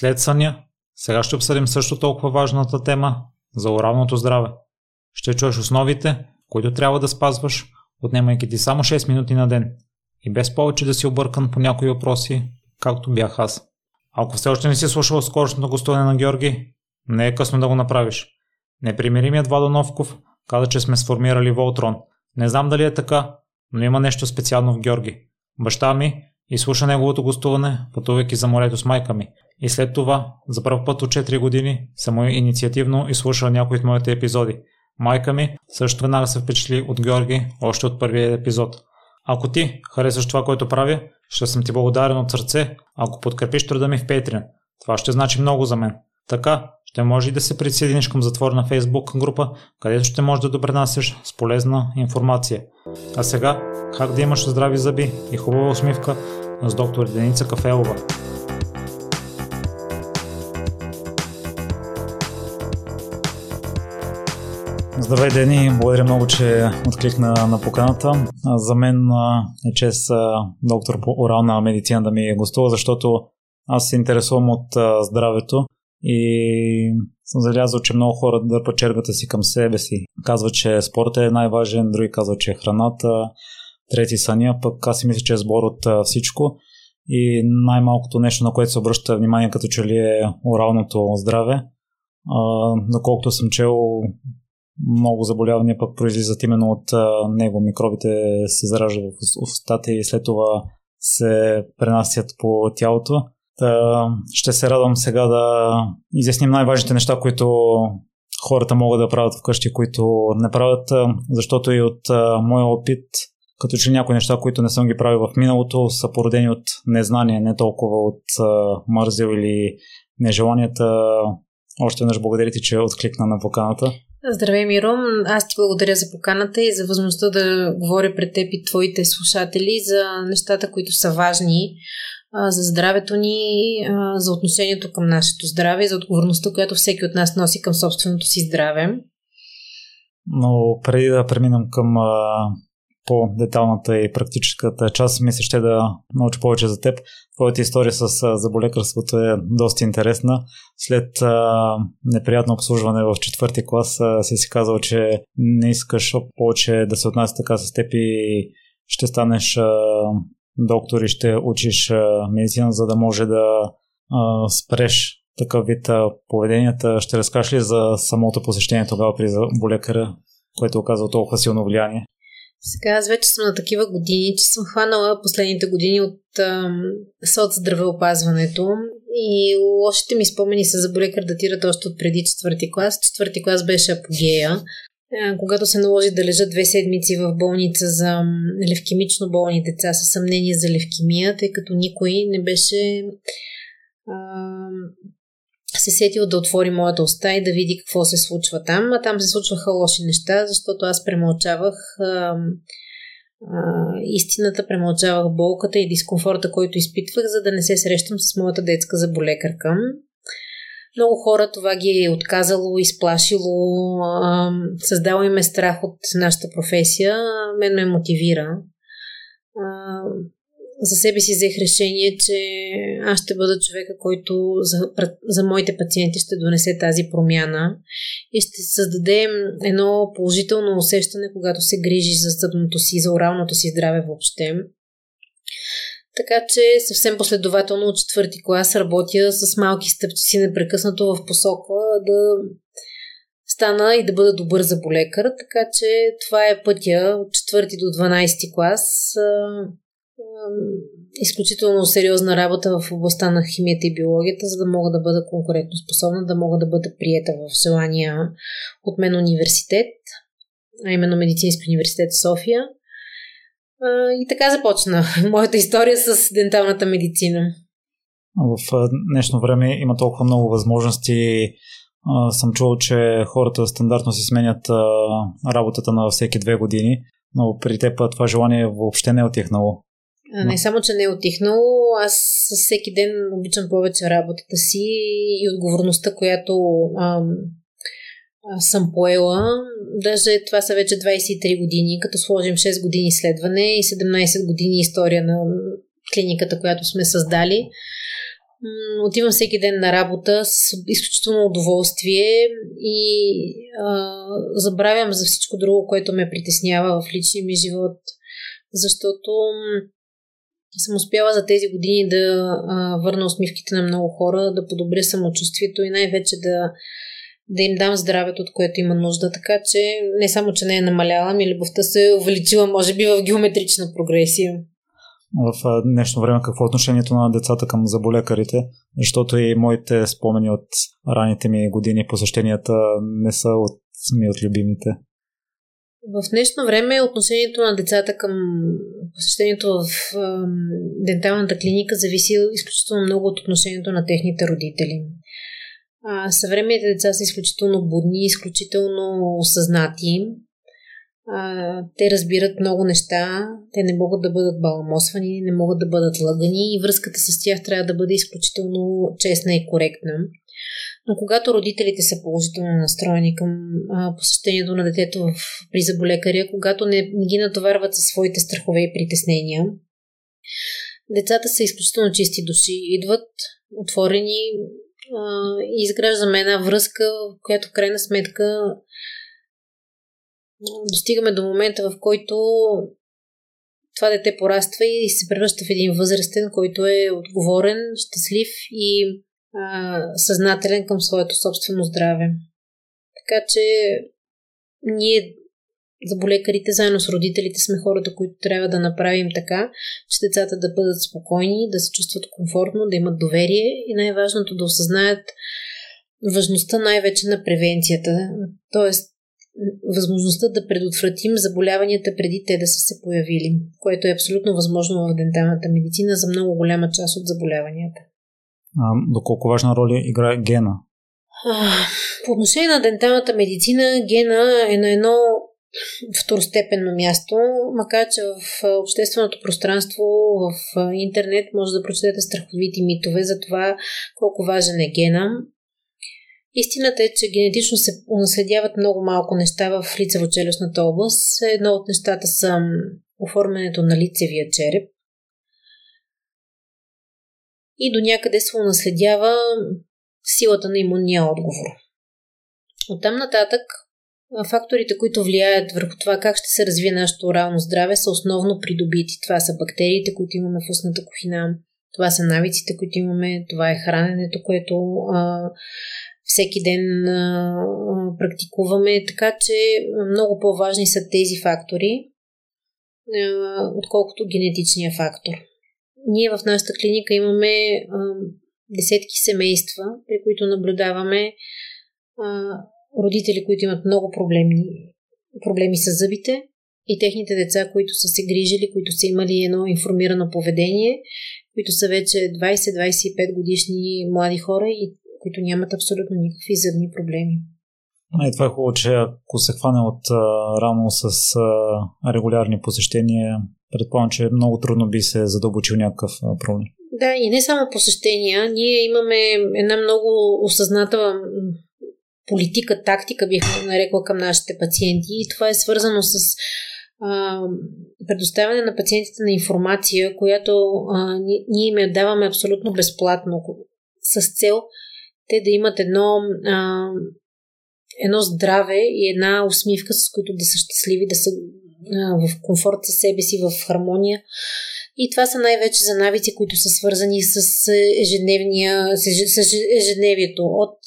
След съня, сега ще обсъдим също толкова важната тема за оралното здраве. Ще чуеш основите, които трябва да спазваш, отнемайки ти само 6 минути на ден и без повече да си объркан по някои въпроси, както бях аз. Ако все още не си слушал скорошното гостуване на Георги, не е късно да го направиш. Непримиримият Владо Новков каза, че сме сформирали Волтрон. Не знам дали е така, но има нещо специално в Георги. Баща ми изслуша неговото гостуване, пътувайки за морето с майка ми. И след това, за първ път от 4 години, само инициативно изслуша някои от моите епизоди. Майка ми също веднага се впечатли от Георги още от първия епизод. Ако ти харесаш това, което правя, ще съм ти благодарен от сърце, ако подкрепиш труда ми в Patreon. Това ще значи много за мен. Така, ще може и да се присъединиш към затворена Facebook група, където ще можеш да допренасяш с полезна информация. А сега, как да имаш здрави зъби и хубава усмивка с доктор Деница Кафелова. Здравей, Дени! Благодаря много, че откликна на поканата. За мен е чест доктор по орална медицина да ми гостува, защото аз се интересувам от здравето и съм залязал, че много хора дърпат червата си към себе си. Казват, че спортът е най-важен, други казват, че е храната, трети съня, пък аз си мисля, че е сбор от всичко. И най-малкото нещо, на което се обръща внимание, като че ли е оралното здраве. А, доколкото съм чел, много заболявания пък произлизат именно от а, него. Микробите се зараждат в устата и след това се пренасят по тялото. Та, ще се радвам сега да изясним най-важните неща, които хората могат да правят вкъщи, които не правят, защото и от а, моя опит, като че някои неща, които не съм ги правил в миналото, са породени от незнание, не толкова от а, мързел или нежеланията. Още веднъж благодаря ти, че откликна на поканата. Здравей, Миро. Аз ти благодаря за поканата и за възможността да говоря пред теб и твоите слушатели за нещата, които са важни за здравето ни, за отношението към нашето здраве и за отговорността, която всеки от нас носи към собственото си здраве. Но преди да преминем към по-деталната и практическата част, мисля ще да науча повече за теб. Твоята история с заболекарството е доста интересна. След а, неприятно обслужване в четвърти клас а, си си казал, че не искаш повече да се отнася така с теб и ще станеш а, доктор и ще учиш а, медицина, за да може да а, спреш такъв вид поведенията. Ще разкажеш ли за самото посещение тогава при заболекара, което оказва толкова силно влияние? Сега аз вече съм на такива години, че съм хванала последните години от соцздравеопазването и лошите ми спомени за заболекар датират още от преди четвърти клас. Четвърти клас беше апогея, когато се наложи да лежа две седмици в болница за левкемично болни деца с съмнение за левкемия, тъй като никой не беше се сетил да отвори моята уста и да види какво се случва там. А там се случваха лоши неща, защото аз премълчавах а, а, истината, премълчавах болката и дискомфорта, който изпитвах, за да не се срещам с моята детска заболекарка. Много хора това ги е отказало, изплашило, а, създало им е страх от нашата професия. Мен ме мотивира. А, за себе си взех решение, че аз ще бъда човека, който за, за моите пациенти ще донесе тази промяна и ще създаде едно положително усещане, когато се грижи за зъбното си, за оралното си здраве въобще. Така че съвсем последователно от четвърти клас работя с малки стъпчици непрекъснато в посока да стана и да бъда добър за болекар. Така че това е пътя от четвърти до 12 клас изключително сериозна работа в областта на химията и биологията, за да мога да бъда конкурентно способна, да мога да бъда приета в желания от мен университет, а именно Медицински университет в София. И така започна моята история с денталната медицина. В днешно време има толкова много възможности. Съм чул, че хората стандартно си сменят работата на всеки две години, но при теб това желание въобще не е отихнало. Не само, че не е отихнал, аз всеки ден обичам повече работата си и отговорността, която ам, съм поела. Даже това са вече 23 години, като сложим 6 години изследване и 17 години история на клиниката, която сме създали. отивам всеки ден на работа с изключително удоволствие и а, забравям за всичко друго, което ме притеснява в личния ми живот, защото съм успяла за тези години да а, върна усмивките на много хора, да подобря самочувствието и най-вече да, да им дам здравето, от което има нужда. Така че не само, че не е намаляла, ми любовта се е увеличила, може би, в геометрична прогресия. В днешно време какво е отношението на децата към заболекарите? Защото и моите спомени от раните ми години посещенията не са от, ми от любимите. В днешно време отношението на децата към посещението в денталната клиника зависи изключително много от отношението на техните родители. А, съвременните деца са изключително будни, изключително осъзнати. А, те разбират много неща, те не могат да бъдат баламосвани, не могат да бъдат лъгани и връзката с тях трябва да бъде изключително честна и коректна. Но когато родителите са положително настроени към а, посещението на детето в, при заболекаря, когато не, не ги натоварват със своите страхове и притеснения, децата са изключително чисти души. Идват отворени а, и изграждаме една връзка, в която в крайна сметка достигаме до момента, в който това дете пораства и се превръща в един възрастен, който е отговорен, щастлив и а, съзнателен към своето собствено здраве. Така че ние заболекарите, заедно с родителите сме хората, които трябва да направим така, че децата да бъдат спокойни, да се чувстват комфортно, да имат доверие и най-важното да осъзнаят важността най-вече на превенцията, т.е. възможността да предотвратим заболяванията преди те да са се появили, което е абсолютно възможно в денталната медицина за много голяма част от заболяванията. А, доколко важна роля играе гена? По отношение на денталната медицина, гена е на едно второстепенно място, макар че в общественото пространство, в интернет може да прочетете страховити митове за това колко важен е гена. Истината е, че генетично се унаследяват много малко неща в лицево-челюстната област. Едно от нещата са оформянето на лицевия череп. И до някъде се унаследява силата на имунния отговор. Оттам нататък Факторите, които влияят върху това как ще се развие нашето орално здраве, са основно придобити. Това са бактериите, които имаме в устната кухина, това са навиците, които имаме, това е храненето, което а, всеки ден а, практикуваме. Така че много по-важни са тези фактори, а, отколкото генетичния фактор. Ние в нашата клиника имаме а, десетки семейства, при които наблюдаваме а, родители, които имат много проблеми, проблеми с зъбите и техните деца, които са се грижили, които са имали едно информирано поведение, които са вече 20-25 годишни млади хора и които нямат абсолютно никакви зъбни проблеми. И това е хубаво, че ако се хване от а, рано с а, регулярни посещения, предполагам, че много трудно би се задълбочил някакъв а, проблем. Да, и не само посещения. Ние имаме една много осъзната политика, тактика, бих нарекла към нашите пациенти. И това е свързано с а, предоставяне на пациентите на информация, която а, ние им я даваме абсолютно безплатно, с цел те да имат едно, а, едно здраве и една усмивка, с които да са щастливи, да са в комфорт със себе си, в хармония и това са най-вече за навици, които са свързани с, ежедневния, с ежедневието. От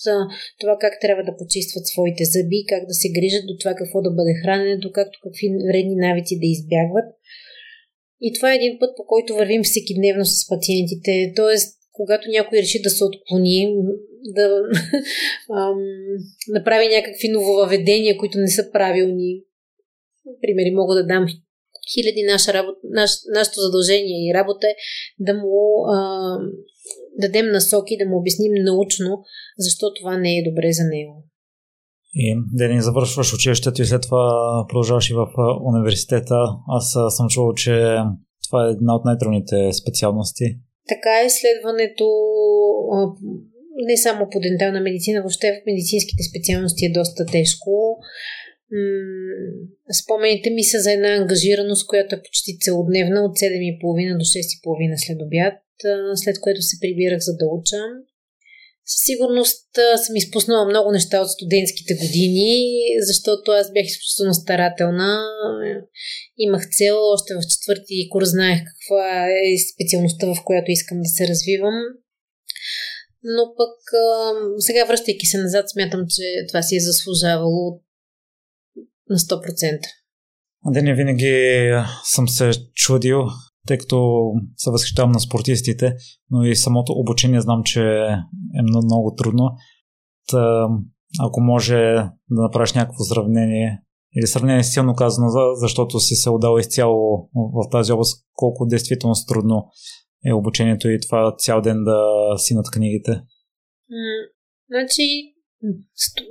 това как трябва да почистват своите зъби, как да се грижат, до това какво да бъде храненето, както какви вредни навици да избягват. И това е един път, по който вървим всеки дневно с пациентите. Тоест, когато някой реши да се отклони, да ам, направи някакви нововъведения, които не са правилни. Примери мога да дам хиляди. Наша работа, наш, нашето задължение и работа е да му а, дадем насоки, да му обясним научно, защо това не е добре за него. И да не завършваш училището и след това продължаваш и в университета. Аз съм чувал, че това е една от най-трудните специалности. Така е следването не само по дентална медицина, въобще в медицинските специалности е доста тежко. Спомените ми са за една ангажираност, която е почти целодневна от 7.30 до 6.30 след обяд. след което се прибирах за да уча. Със сигурност съм изпуснала много неща от студентските години, защото аз бях изключително старателна. Имах цел, още в четвърти курс знаех каква е специалността, в която искам да се развивам. Но пък сега, връщайки се назад, смятам, че това си е заслужавало на 100%. Да не винаги съм се чудил, тъй като се възхищавам на спортистите, но и самото обучение знам, че е много, много трудно. Та, ако може да направиш някакво сравнение, или сравнение силно казано, защото си се отдал изцяло в тази област, колко действително трудно е обучението и това цял ден да си над книгите? Значи,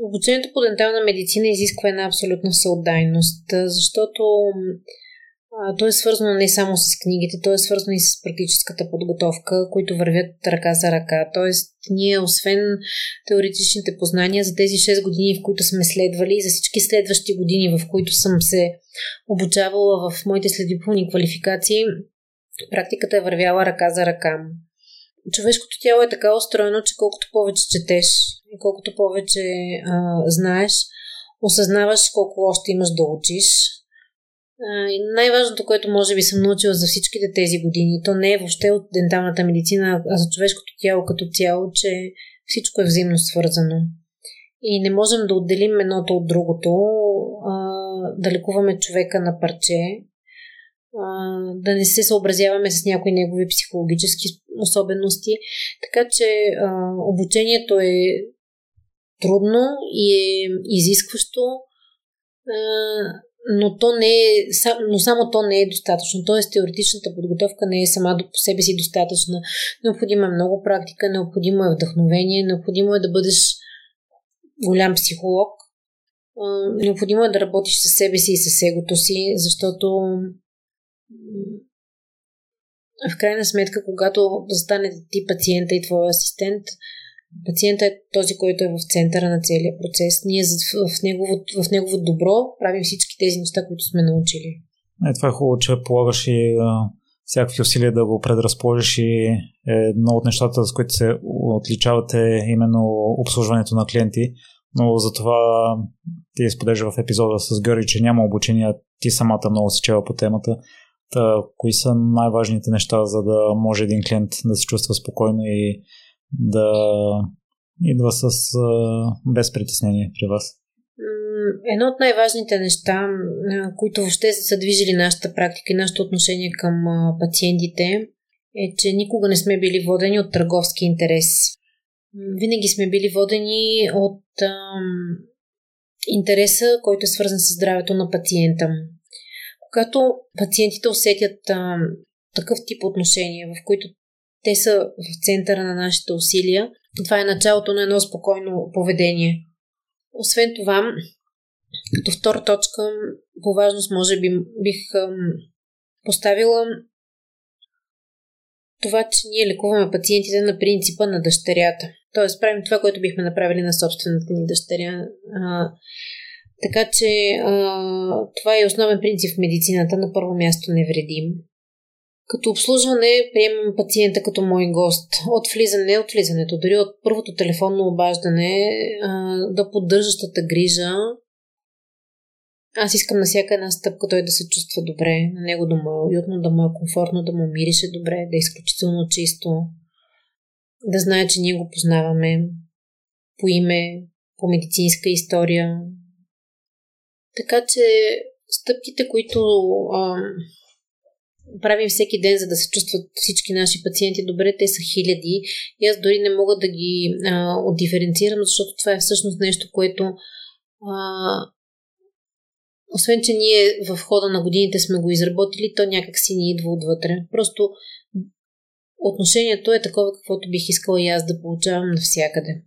обучението по дентална медицина изисква една абсолютна съотдайност, защото то е свързано не само с книгите, то е свързано и с практическата подготовка, които вървят ръка за ръка. Тоест, ние, освен теоретичните познания за тези 6 години, в които сме следвали, и за всички следващи години, в които съм се обучавала в моите следдипломни квалификации, практиката е вървяла ръка за ръка. Човешкото тяло е така устроено, че колкото повече четеш и колкото повече а, знаеш, осъзнаваш колко още имаш да учиш, и най-важното, което може би съм научила за всичките тези години, то не е въобще от денталната медицина, а за човешкото тяло като цяло, че всичко е взаимно свързано. И не можем да отделим едното от другото, а, да лекуваме човека на парче, а, да не се съобразяваме с някои негови психологически особености. Така че а, обучението е трудно и е изискващо но, то не е, но само то не е достатъчно. Тоест, теоретичната подготовка не е сама по себе си достатъчна. Необходима е много практика, необходимо е вдъхновение, необходимо е да бъдеш голям психолог. Необходимо е да работиш със себе си и с егото си, защото в крайна сметка, когато застанете ти пациента и твой асистент, Пациентът е този, който е в центъра на целия процес. Ние в негово, в негово добро правим всички тези неща, които сме научили. Е, това е хубаво, че полагаш и а, всякакви усилия да го предразположиш и е, едно от нещата, с които се отличавате именно обслужването на клиенти. Но затова ти споделя в епизода с Георги, че няма обучение, ти самата много се чела по темата. Та, кои са най-важните неща, за да може един клиент да се чувства спокойно и да идва с без притеснение при вас? Едно от най-важните неща, които въобще са движили нашата практика и нашето отношение към пациентите, е, че никога не сме били водени от търговски интерес. Винаги сме били водени от ам, интереса, който е свързан с здравето на пациента. Когато пациентите усетят ам, такъв тип отношения, в които те са в центъра на нашите усилия. Това е началото на едно спокойно поведение. Освен това, като втора точка, по важност може би бих поставила това, че ние лекуваме пациентите на принципа на дъщерята. Тоест, правим това, което бихме направили на собствената ни дъщеря. А, така че а, това е основен принцип в медицината. На първо място не вредим. Като обслужване приемам пациента като мой гост. От влизане, от влизането, дори от първото телефонно обаждане, да поддържащата грижа. Аз искам на всяка една стъпка той да се чувства добре, на него да му е уютно, да му е комфортно, да му мирише добре, да е изключително чисто, да знае, че ние го познаваме по име, по медицинска история. Така че стъпките, които правим всеки ден, за да се чувстват всички наши пациенти добре, те са хиляди и аз дори не мога да ги а, отдиференцирам, защото това е всъщност нещо, което а, освен, че ние в хода на годините сме го изработили, то някак си ни идва отвътре. Просто отношението е такова, каквото бих искала и аз да получавам навсякъде.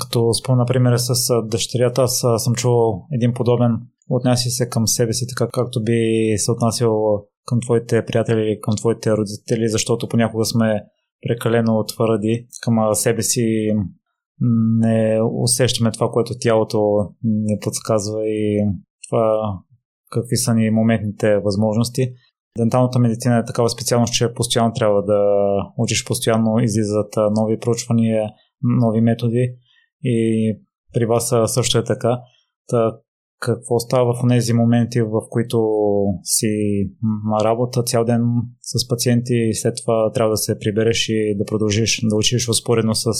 Като спомна примера с дъщерята, аз съм чувал един подобен отнася се към себе си така, както би се отнасял към твоите приятели, към твоите родители, защото понякога сме прекалено твърди към себе си, не усещаме това, което тялото ни подсказва и това какви са ни моментните възможности. Денталната медицина е такава специалност, че постоянно трябва да учиш, постоянно излизат нови проучвания, нови методи и при вас също е така. Та, какво става в тези моменти, в които си на работа цял ден с пациенти и след това трябва да се прибереш и да продължиш да учиш успоредно с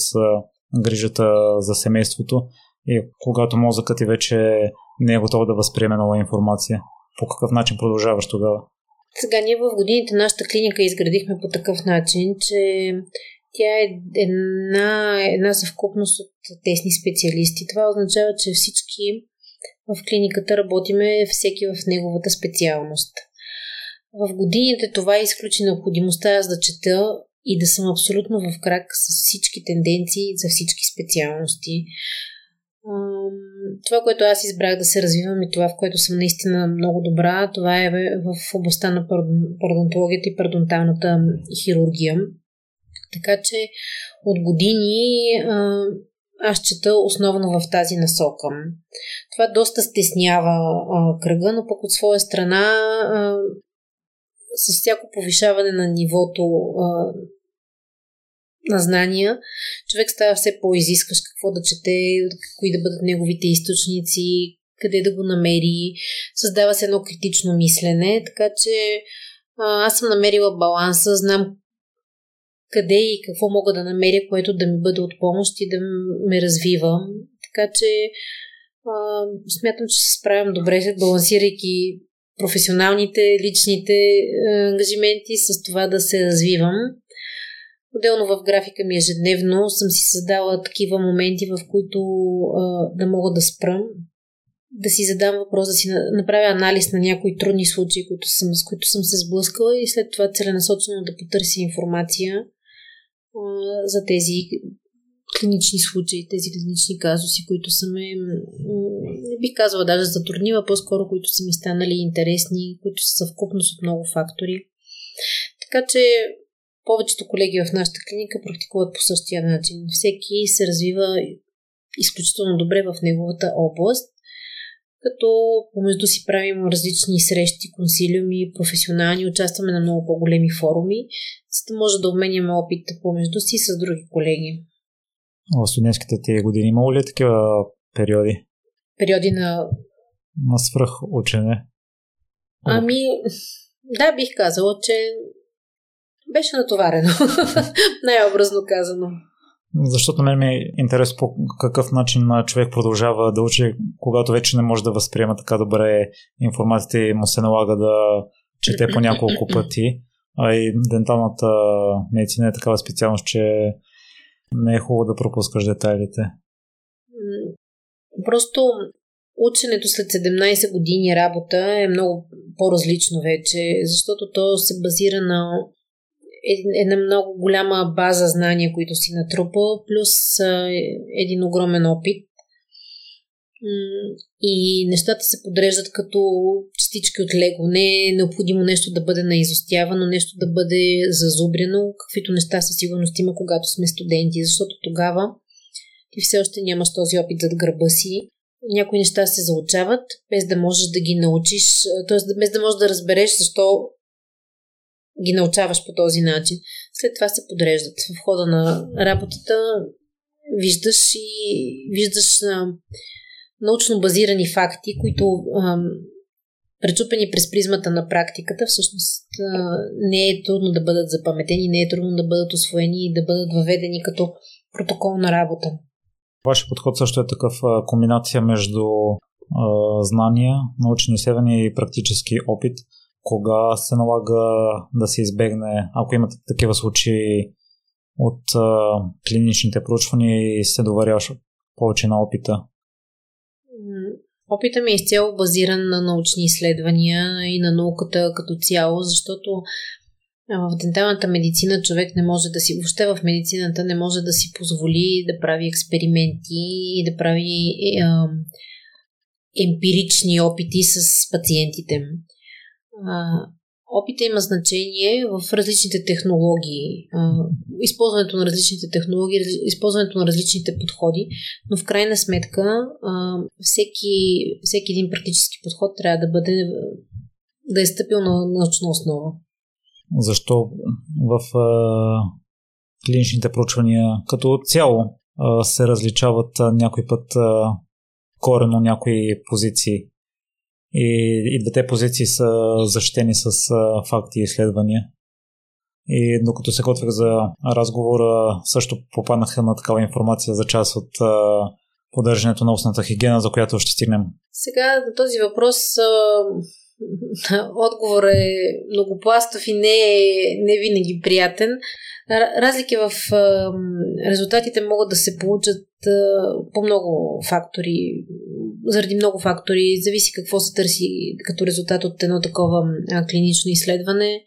грижата за семейството и когато мозъкът ти вече не е готов да възприеме нова информация. По какъв начин продължаваш тогава? Сега ние в годините нашата клиника изградихме по такъв начин, че тя е една, една съвкупност от тесни специалисти. Това означава, че всички в клиниката работиме всеки в неговата специалност. В годините това изключи необходимостта аз да чета и да съм абсолютно в крак с всички тенденции за всички специалности. Това, което аз избрах да се развивам и това, в което съм наистина много добра, това е в областта на пародонтологията и пародонталната хирургия. Така че от години аз чета основно в тази насока. Това доста стеснява а, кръга, но пък от своя страна а, с всяко повишаване на нивото а, на знания, човек става все по-изискваш какво да чете, кои да бъдат неговите източници, къде да го намери. Създава се едно критично мислене, така че а, аз съм намерила баланса, знам къде и какво мога да намеря, което да ми бъде от помощ и да ме развива. Така че а, смятам, че се справям добре, балансирайки професионалните, личните ангажименти с това да се развивам. Отделно в графика ми ежедневно съм си създала такива моменти, в които а, да мога да спрам, да си задам въпрос, да си направя анализ на някои трудни случаи, които съм, с които съм се сблъскала и след това целенасочено да потърся информация за тези клинични случаи, тези клинични казуси, които са ме, не бих казала даже затруднила, по-скоро които са ми станали интересни, които са съвкупност от много фактори. Така че повечето колеги в нашата клиника практикуват по същия начин. Всеки се развива изключително добре в неговата област като помежду си правим различни срещи, консилиуми, професионални, участваме на много по-големи форуми, за да може да обменяме опит помежду си с други колеги. В студентските ти години имало ли е такива периоди? Периоди на... На свръх учене? Ами, да, бих казала, че беше натоварено. Най-образно казано. Защото мен ми е интерес по какъв начин човек продължава да учи, когато вече не може да възприема така добре информацията и му се налага да чете по няколко пъти. А и денталната медицина е такава специалност, че не е хубаво да пропускаш детайлите. Просто ученето след 17 години работа е много по-различно вече, защото то се базира на една много голяма база знания, които си натрупал, плюс един огромен опит. И нещата се подреждат като частички от лего. Не е необходимо нещо да бъде наизостявано, нещо да бъде зазубрено, каквито неща със сигурност има, когато сме студенти, защото тогава ти все още нямаш този опит зад гърба си. Някои неща се заучават, без да можеш да ги научиш, т.е. без да можеш да разбереш защо ги научаваш по този начин. След това се подреждат. В хода на работата виждаш и виждаш а, научно базирани факти, които а, пречупени през призмата на практиката, всъщност а, не е трудно да бъдат запаметени, не е трудно да бъдат освоени и да бъдат въведени като протокол на работа. Вашия подход също е такъв а, комбинация между а, знания, научни изследвания и практически опит кога се налага да се избегне, ако имате такива случаи от а, клиничните проучвания и се доверяваш повече на опита? Опита ми е изцяло базиран на научни изследвания и на науката като цяло, защото в денталната медицина човек не може да си, въобще в медицината не може да си позволи да прави експерименти и да прави е, е, емпирични опити с пациентите опита има значение в различните технологии, използването на различните технологии, използването на различните подходи, но в крайна сметка всеки, всеки един практически подход трябва да бъде да е стъпил на научна основа. Защо в клиничните проучвания като цяло се различават някой път корено някои позиции? И, и двете позиции са защитени с а, факти и изследвания. И докато се готвих за разговора, също попаднаха на такава информация за част от а, поддържането на устната хигиена, за която ще стигнем. Сега на този въпрос а, отговор е многопластов и не е не винаги приятен. Разлики в резултатите могат да се получат по много фактори, заради много фактори. Зависи какво се търси като резултат от едно такова а, клинично изследване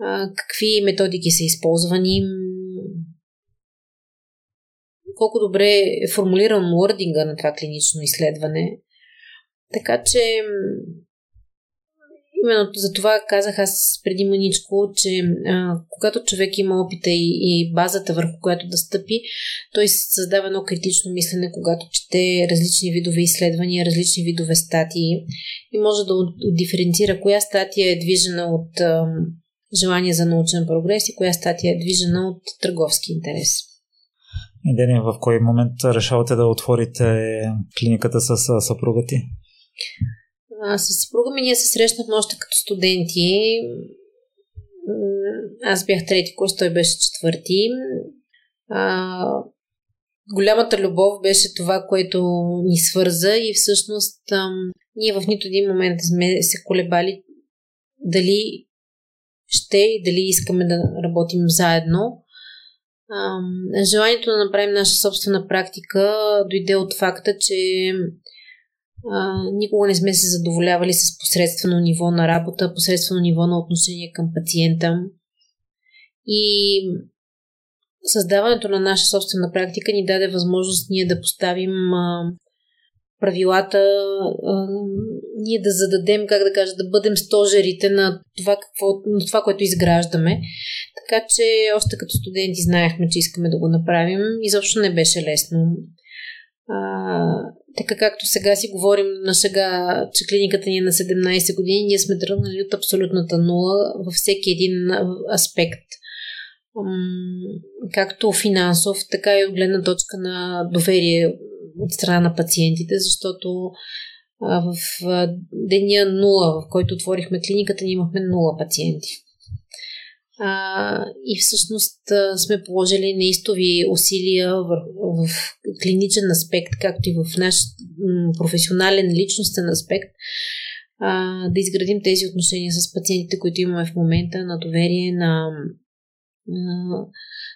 а, какви методики са използвани, колко добре е формулиран уординга на това клинично изследване. Така че именно за това казах аз преди маничко, че а, когато човек има опита и, и базата върху която да стъпи, той създава едно критично мислене, когато чете различни видове изследвания, различни видове статии и може да диференцира коя статия е движена от а, желание за научен прогрес и коя статия е движена от търговски интерес. И в кой момент решавате да отворите клиниката с съпруга ти? А, с съпруга ми ние се срещнахме още като студенти. Аз бях трети курс, той беше четвърти. А, голямата любов беше това, което ни свърза и всъщност ам, ние в нито един момент сме се колебали дали ще и дали искаме да работим заедно. Желанието да направим наша собствена практика дойде от факта, че никога не сме се задоволявали с посредствено ниво на работа, посредствено ниво на отношение към пациента. И създаването на наша собствена практика ни даде възможност ние да поставим правилата, ние да зададем, как да кажа, да бъдем стожерите на това, какво, на това, което изграждаме. Така че още като студенти знаехме, че искаме да го направим. Изобщо не беше лесно. Така както сега си говорим на сега, че клиниката ни е на 17 години, ние сме тръгнали от абсолютната нула във всеки един аспект. Както финансов, така и от гледна точка на доверие от страна на пациентите, защото в деня нула, в който отворихме клиниката, ние имахме нула пациенти. А, и всъщност сме положили неистови усилия в, в клиничен аспект, както и в наш професионален, личностен аспект, а, да изградим тези отношения с пациентите, които имаме в момента, на доверие, на, на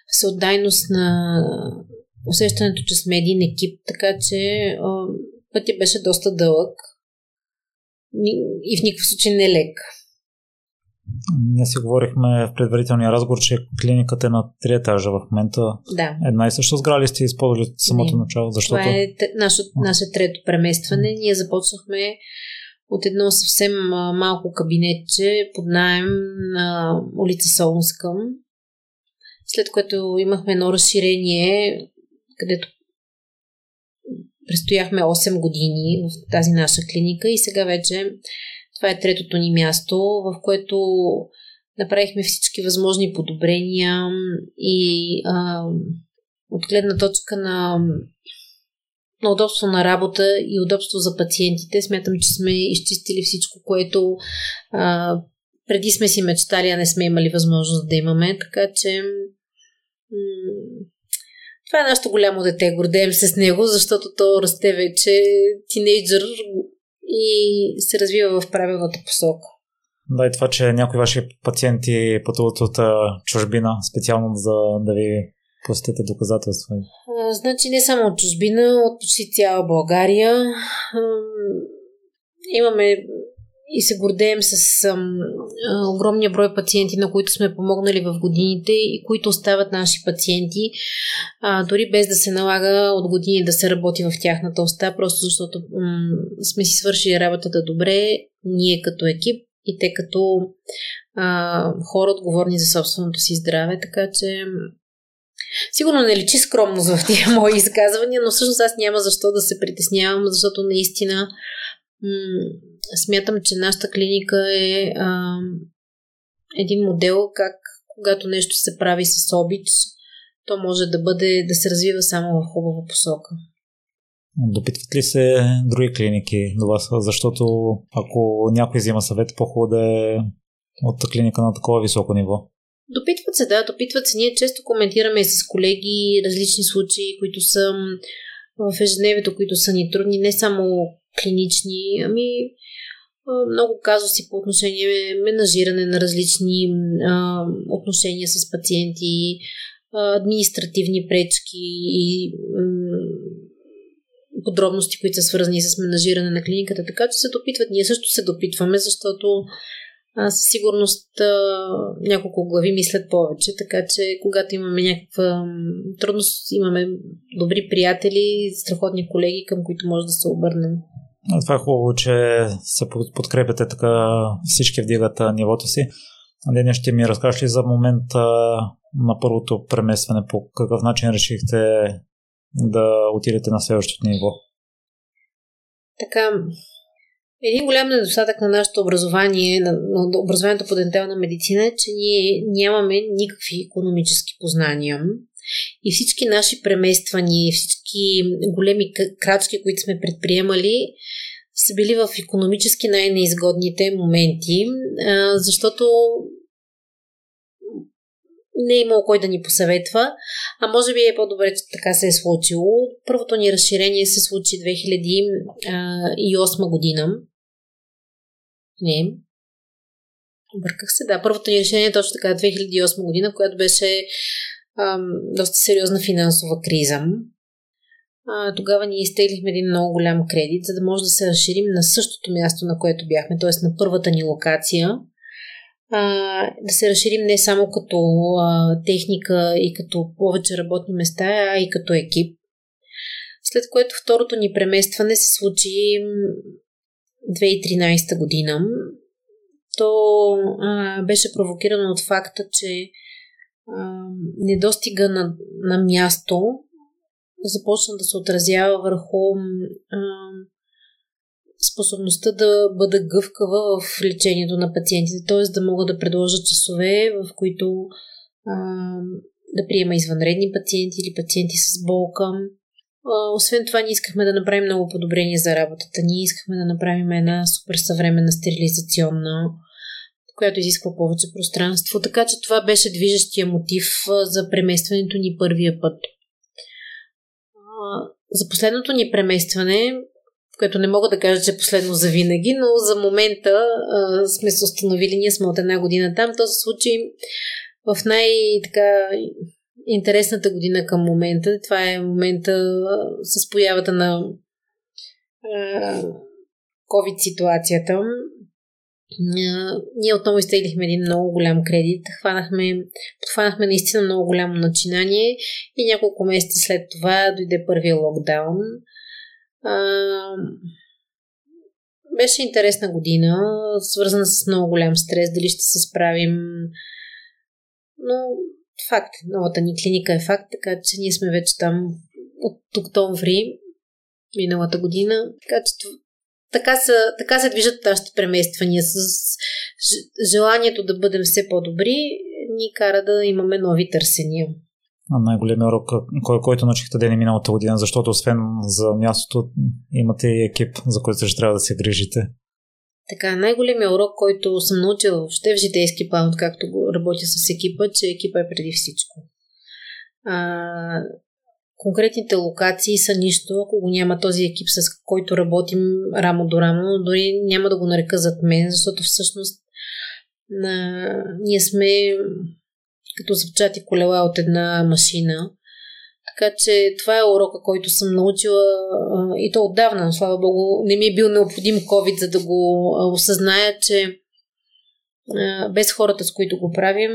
всеотдайност, на усещането, че сме един екип, така че а, пътя беше доста дълъг и в никакъв случай не лек. Ние си говорихме в предварителния разговор, че клиниката е на три етажа в момента. Да. Една и съща сграда ли сте използвали от самото Не. начало? Защото... Това е наше, наше трето преместване. Ние започнахме от едно съвсем малко кабинетче под найем на улица Солунска, след което имахме едно разширение, където престояхме 8 години в тази наша клиника и сега вече това е третото ни място, в което направихме всички възможни подобрения и а, от гледна точка на, на удобство на работа и удобство за пациентите, смятам, че сме изчистили всичко, което а, преди сме си мечтали, а не сме имали възможност да имаме, така че м- това е нашето голямо дете. Гордеем се с него, защото то расте вече тинейджър и се развива в правилната посока. Да, и това, че някои ваши пациенти пътуват от чужбина, специално за да ви посетите доказателства. А, значи не само от чужбина, от почти цяла България. А, имаме и се гордеем с ам, огромния брой пациенти, на които сме помогнали в годините и които остават наши пациенти, а, дори без да се налага от години да се работи в тяхната уста, просто защото м- сме си свършили работата добре, ние като екип и те като а, хора отговорни за собственото си здраве, така че Сигурно не личи скромност в тия мои изказвания, но всъщност аз няма защо да се притеснявам, защото наистина м- смятам, че нашата клиника е а, един модел как когато нещо се прави с обич, то може да бъде да се развива само в хубава посока. Допитват ли се други клиники до вас? Защото ако някой взима съвет, по-хубаво да е от клиника на такова високо ниво. Допитват се, да, допитват се. Ние често коментираме и с колеги различни случаи, които са в ежедневието, които са ни трудни, не само клинични, ами много казуси по отношение менажиране на различни а, отношения с пациенти, а, административни пречки и подробности, които са свързани с менажиране на клиниката, така че се допитват. Ние също се допитваме, защото а, със сигурност а, няколко глави мислят повече, така че когато имаме някаква трудност, имаме добри приятели, страхотни колеги, към които може да се обърнем. Това е хубаво, че се подкрепяте така, всички вдигат нивото си. Деня ще ми разкажеш ли за момента на първото преместване, по какъв начин решихте да отидете на следващото ниво? Така, един голям недостатък на нашето образование, на, образованието по дентална медицина е, че ние нямаме никакви економически познания. И всички наши премествания, всички големи крачки, които сме предприемали, са били в економически най-неизгодните моменти, защото не е имало кой да ни посъветва, а може би е по-добре, че така се е случило. Първото ни разширение се случи 2008 година. Не. Обърках се, да. Първото ни решение е точно така 2008 година, която беше ам, доста сериозна финансова криза. А, тогава ние изтеглихме един много голям кредит, за да може да се разширим на същото място, на което бяхме, т.е. на първата ни локация. А, да се разширим не само като а, техника и като повече работни места, а и като екип. След което второто ни преместване се случи 2013 година. То а, беше провокирано от факта, че недостига на, на място започна да се отразява върху а, способността да бъда гъвкава в лечението на пациентите, т.е. да мога да предложа часове, в които а, да приема извънредни пациенти или пациенти с болка. А, освен това, ние искахме да направим много подобрение за работата. Ние искахме да направим една супер съвременна стерилизационна която изисква повече пространство. Така че това беше движещия мотив за преместването ни първия път. За последното ни преместване, което не мога да кажа, че е последно за винаги, но за момента а, сме се установили, ние сме от една година там. То се случи в най-така интересната година към момента. Това е момента с появата на COVID ситуацията ние отново изтеглихме един много голям кредит. Хванахме, подхванахме наистина много голямо начинание и няколко месеца след това дойде първия локдаун. А, беше интересна година, свързана с много голям стрес, дали ще се справим. Но факт, новата ни клиника е факт, така че ние сме вече там от октомври миналата година. Така че така, са, така се движат нашите премествания. С желанието да бъдем все по-добри ни кара да имаме нови търсения. А най-големият урок, кой, който научихте да е миналата година, защото освен за мястото имате и екип, за който ще трябва да се грижите. Така, най-големият урок, който съм научила въобще в житейски план, откакто работя с екипа, че екипа е преди всичко. А, конкретните локации са нищо, ако го няма този екип, с който работим рамо до рамо, дори няма да го нарека зад мен, защото всъщност на... ние сме като запчати колела от една машина. Така че това е урока, който съм научила и то отдавна, слава богу, не ми е бил необходим COVID, за да го осъзная, че без хората, с които го правим,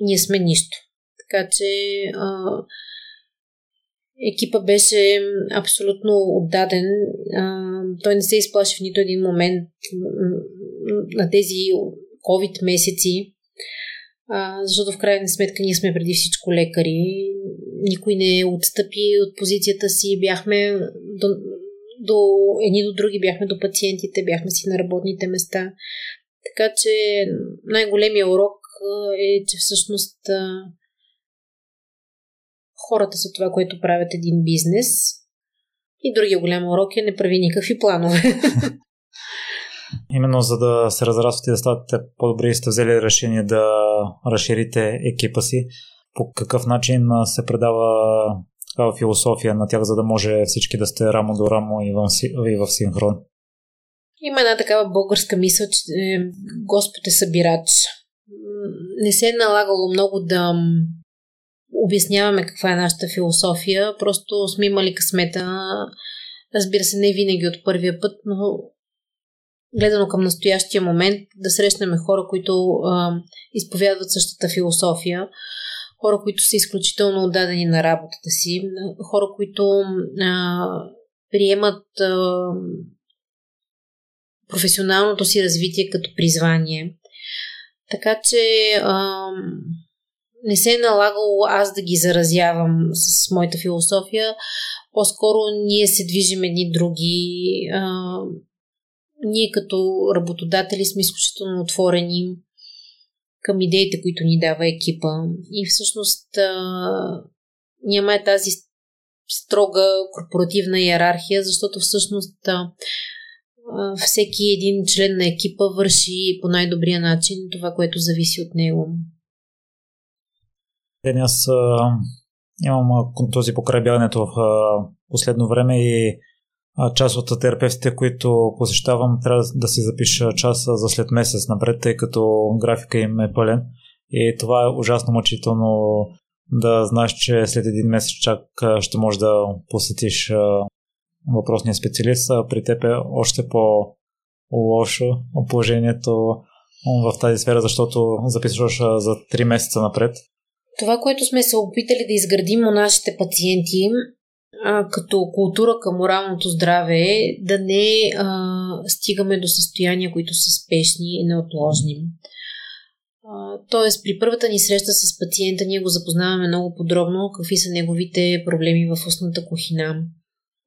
ние сме нищо. Така че екипа беше абсолютно отдаден. А, той не се изплаши в нито един момент на тези COVID месеци, а, защото в крайна сметка ние сме преди всичко лекари. Никой не отстъпи от позицията си. Бяхме до, до едни до други, бяхме до пациентите, бяхме си на работните места. Така че най-големия урок е, че всъщност хората са това, което правят един бизнес. И другия голям урок е не прави никакви планове. Именно за да се разрастват и да ставате по-добри, сте взели решение да разширите екипа си. По какъв начин се предава такава философия на тях, за да може всички да сте рамо до рамо и в, и в синхрон? Има една такава българска мисъл, че е, Господ е събирач. Не се е налагало много да обясняваме каква е нашата философия, просто сме имали късмета, разбира се, не винаги от първия път, но гледано към настоящия момент, да срещнем хора, които а, изповядват същата философия, хора, които са изключително отдадени на работата си, хора, които а, приемат а, професионалното си развитие като призвание. Така че а, не се е налагало аз да ги заразявам с моята философия. По-скоро ние се движим едни други. А, ние като работодатели сме изключително отворени към идеите, които ни дава екипа. И всъщност а, няма тази строга корпоративна иерархия, защото всъщност а, всеки един член на екипа върши по най-добрия начин това, което зависи от него. Ден, аз а, имам този покрай бягането в а, последно време и а, част от терапевтите, които посещавам, трябва да си запиша часа за след месец напред, тъй като графика им е пълен. И това е ужасно мъчително да знаеш, че след един месец чак ще можеш да посетиш въпросния специалист, при теб е още по-лошо положението в тази сфера, защото записваш за 3 месеца напред. Това, което сме се опитали да изградим у нашите пациенти, а, като култура към моралното здраве е да не а, стигаме до състояния, които са спешни и неотложни. тоест, при първата ни среща с пациента ние го запознаваме много подробно какви са неговите проблеми в устната кухина.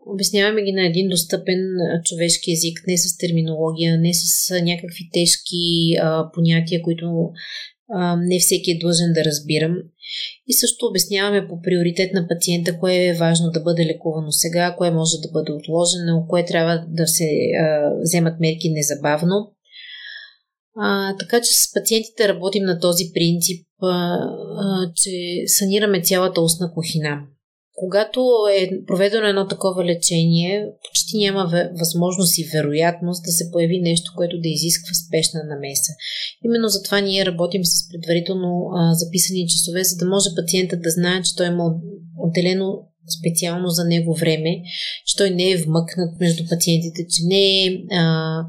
Обясняваме ги на един достъпен човешки език, не с терминология, не с някакви тежки а, понятия, които а, не всеки е длъжен да разбирам. И също обясняваме по приоритет на пациента, кое е важно да бъде лекувано сега, кое може да бъде отложено, кое трябва да се а, вземат мерки незабавно. А, така че с пациентите работим на този принцип, а, а, че санираме цялата устна кухина. Когато е проведено едно такова лечение, почти няма възможност и вероятност да се появи нещо, което да изисква спешна намеса. Именно затова ние работим с предварително а, записани часове, за да може пациентът да знае, че той има отделено специално за него време, че той не е вмъкнат между пациентите, че не е а,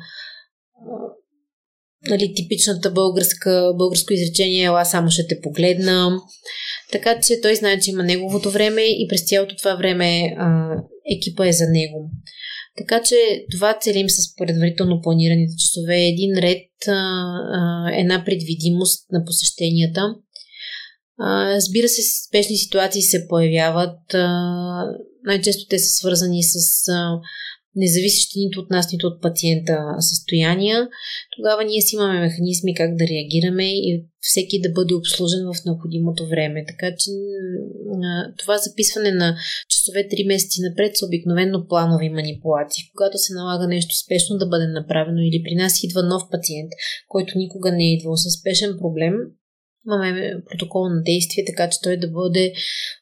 нали, типичната българска, българско изречение, ела само ще те погледна. Така че той знае, че има неговото време и през цялото това време а, екипа е за него. Така че това целим с предварително планираните часове. Един ред, а, а, една предвидимост на посещенията. А, разбира се, спешни ситуации се появяват. А, най-често те са свързани с а, независещи нито от нас, нито от пациента състояния, тогава ние си имаме механизми как да реагираме и всеки да бъде обслужен в необходимото време. Така че това записване на часове 3 месеци напред са обикновено планови манипулации. Когато се налага нещо спешно да бъде направено или при нас идва нов пациент, който никога не е идвал с спешен проблем, имаме протокол на действие, така че той да бъде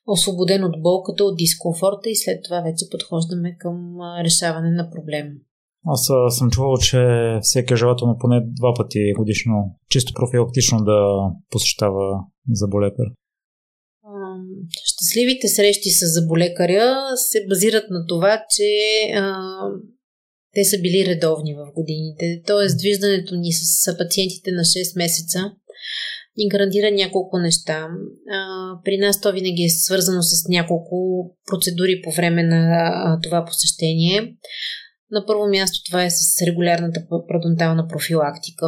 освободен от болката, от дискомфорта и след това вече подхождаме към решаване на проблема. Аз съм чувал, че всеки е желателно поне два пъти годишно, чисто профилактично да посещава заболекар. Щастливите срещи с заболекаря се базират на това, че а, те са били редовни в годините. Тоест, виждането ни с пациентите на 6 месеца ни гарантира няколко неща. При нас то винаги е свързано с няколко процедури по време на това посещение. На първо място това е с регулярната парадонтална профилактика,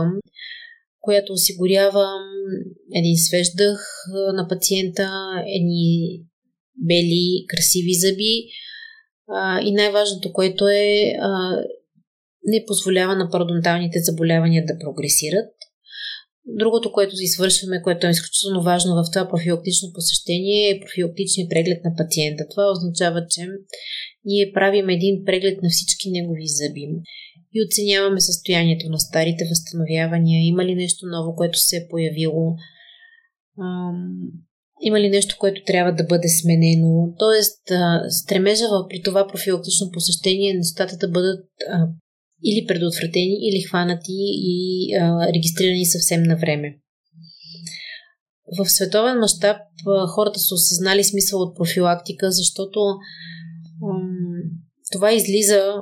която осигурява един свеж дъх на пациента, едни бели, красиви зъби, и най-важното, което е не позволява на пародонталните заболявания да прогресират. Другото, което извършваме, което е изключително важно в това профилактично посещение е профилактичният преглед на пациента. Това означава, че ние правим един преглед на всички негови зъби и оценяваме състоянието на старите възстановявания, има ли нещо ново, което се е появило, има ли нещо, което трябва да бъде сменено. Тоест, стремежа при това профилактично посещение нещата да бъдат или предотвратени, или хванати и а, регистрирани съвсем на време. В световен мащаб хората са осъзнали смисъл от профилактика, защото м- това излиза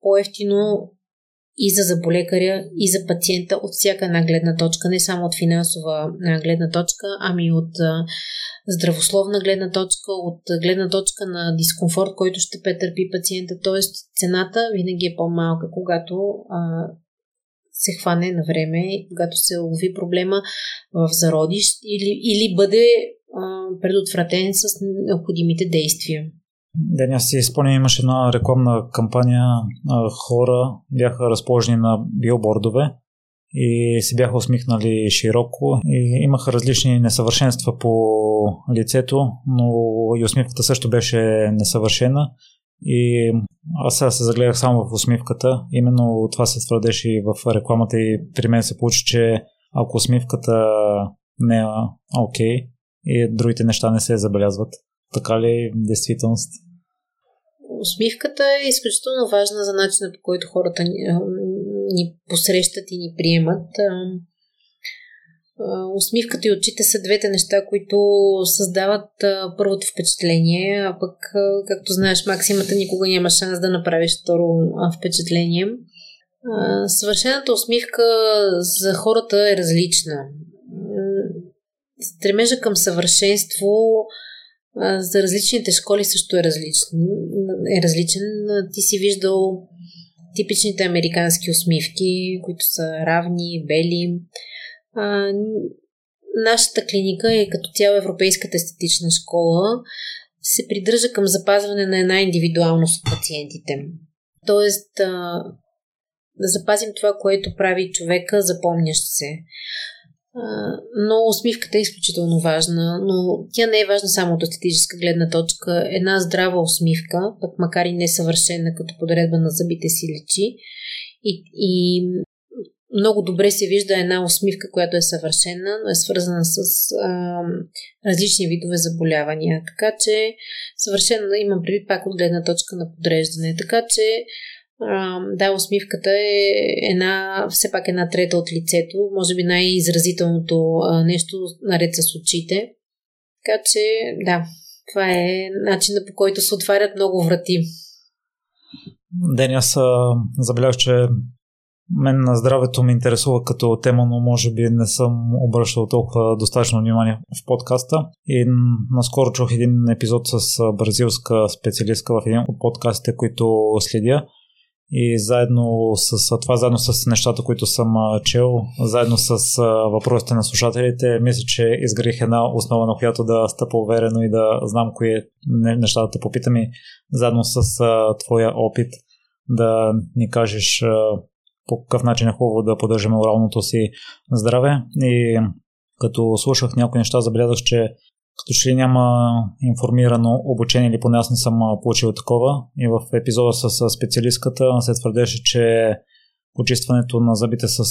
по-ефтино и за заболекаря, и за пациента от всяка една гледна точка, не само от финансова гледна точка, ами от здравословна гледна точка, от гледна точка на дискомфорт, който ще претърпи пациента. Т.е. цената винаги е по-малка, когато а, се хване на време, когато се лови проблема в зародиш или, или бъде а, предотвратен с необходимите действия. Ден, аз си спомням, имаше една рекламна кампания, хора бяха разположени на билбордове и се бяха усмихнали широко и имаха различни несъвършенства по лицето, но и усмивката също беше несъвършена и аз сега се загледах само в усмивката. Именно това се твърдеше и в рекламата и при мен се получи, че ако усмивката не е окей okay, и другите неща не се забелязват. Така ли е действителност? Усмивката е изключително важна за начина по който хората ни, посрещат и ни приемат. Усмивката и очите са двете неща, които създават първото впечатление, а пък, както знаеш, максимата никога няма шанс да направиш второ впечатление. Съвършената усмивка за хората е различна. Стремежа към съвършенство за различните школи също е, различен. е различен. Ти си виждал типичните американски усмивки, които са равни, бели. А, нашата клиника е като цяло Европейската естетична школа се придържа към запазване на една индивидуалност от пациентите. Тоест, а, да запазим това, което прави човека, запомнящ се но усмивката е изключително важна, но тя не е важна само от естетическа гледна точка. Една здрава усмивка, пък макар и несъвършена като подредба на зъбите си личи и, и много добре се вижда една усмивка, която е съвършена, но е свързана с а, различни видове заболявания. Така че съвършено имам предвид пак от гледна точка на подреждане. Така че да, усмивката е една, все пак една трета от лицето, може би най-изразителното нещо наред с очите. Така че, да, това е начинът по който се отварят много врати. Ден, аз забелязах, че мен на здравето ме интересува като тема, но може би не съм обръщал толкова достатъчно внимание в подкаста. И наскоро чух един епизод с бразилска специалистка в един от подкастите, които следя и заедно с това, заедно с нещата, които съм чел, заедно с въпросите на слушателите, мисля, че изградих една основа, на която да стъпа уверено и да знам кои е нещата да те попитам и заедно с твоя опит да ни кажеш по какъв начин е хубаво да поддържаме оралното си здраве. И като слушах някои неща, забелязах, че като че ли няма информирано обучение или поне аз не съм получил такова. И в епизода с специалистката се твърдеше, че почистването на зъбите с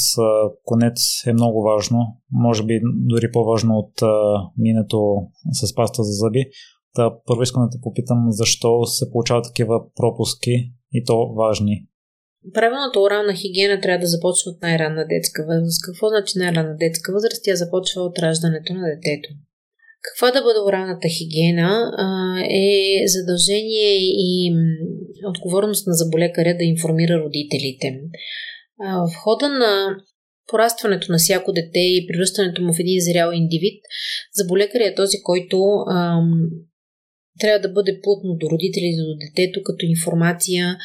конец е много важно. Може би дори по-важно от минето с паста за зъби. Та първо искам да те попитам защо се получават такива пропуски и то важни. Правилната орална хигиена трябва да започне от най-ранна детска възраст. Какво значи най-ранна детска възраст? Тя започва от раждането на детето. Каква да бъде оралната хигиена е задължение и отговорност на заболекаря да информира родителите. В хода на порастването на всяко дете и превръщането му в един зрял индивид, заболекаря е този, който ам, трябва да бъде плътно до родителите, до детето, като информация,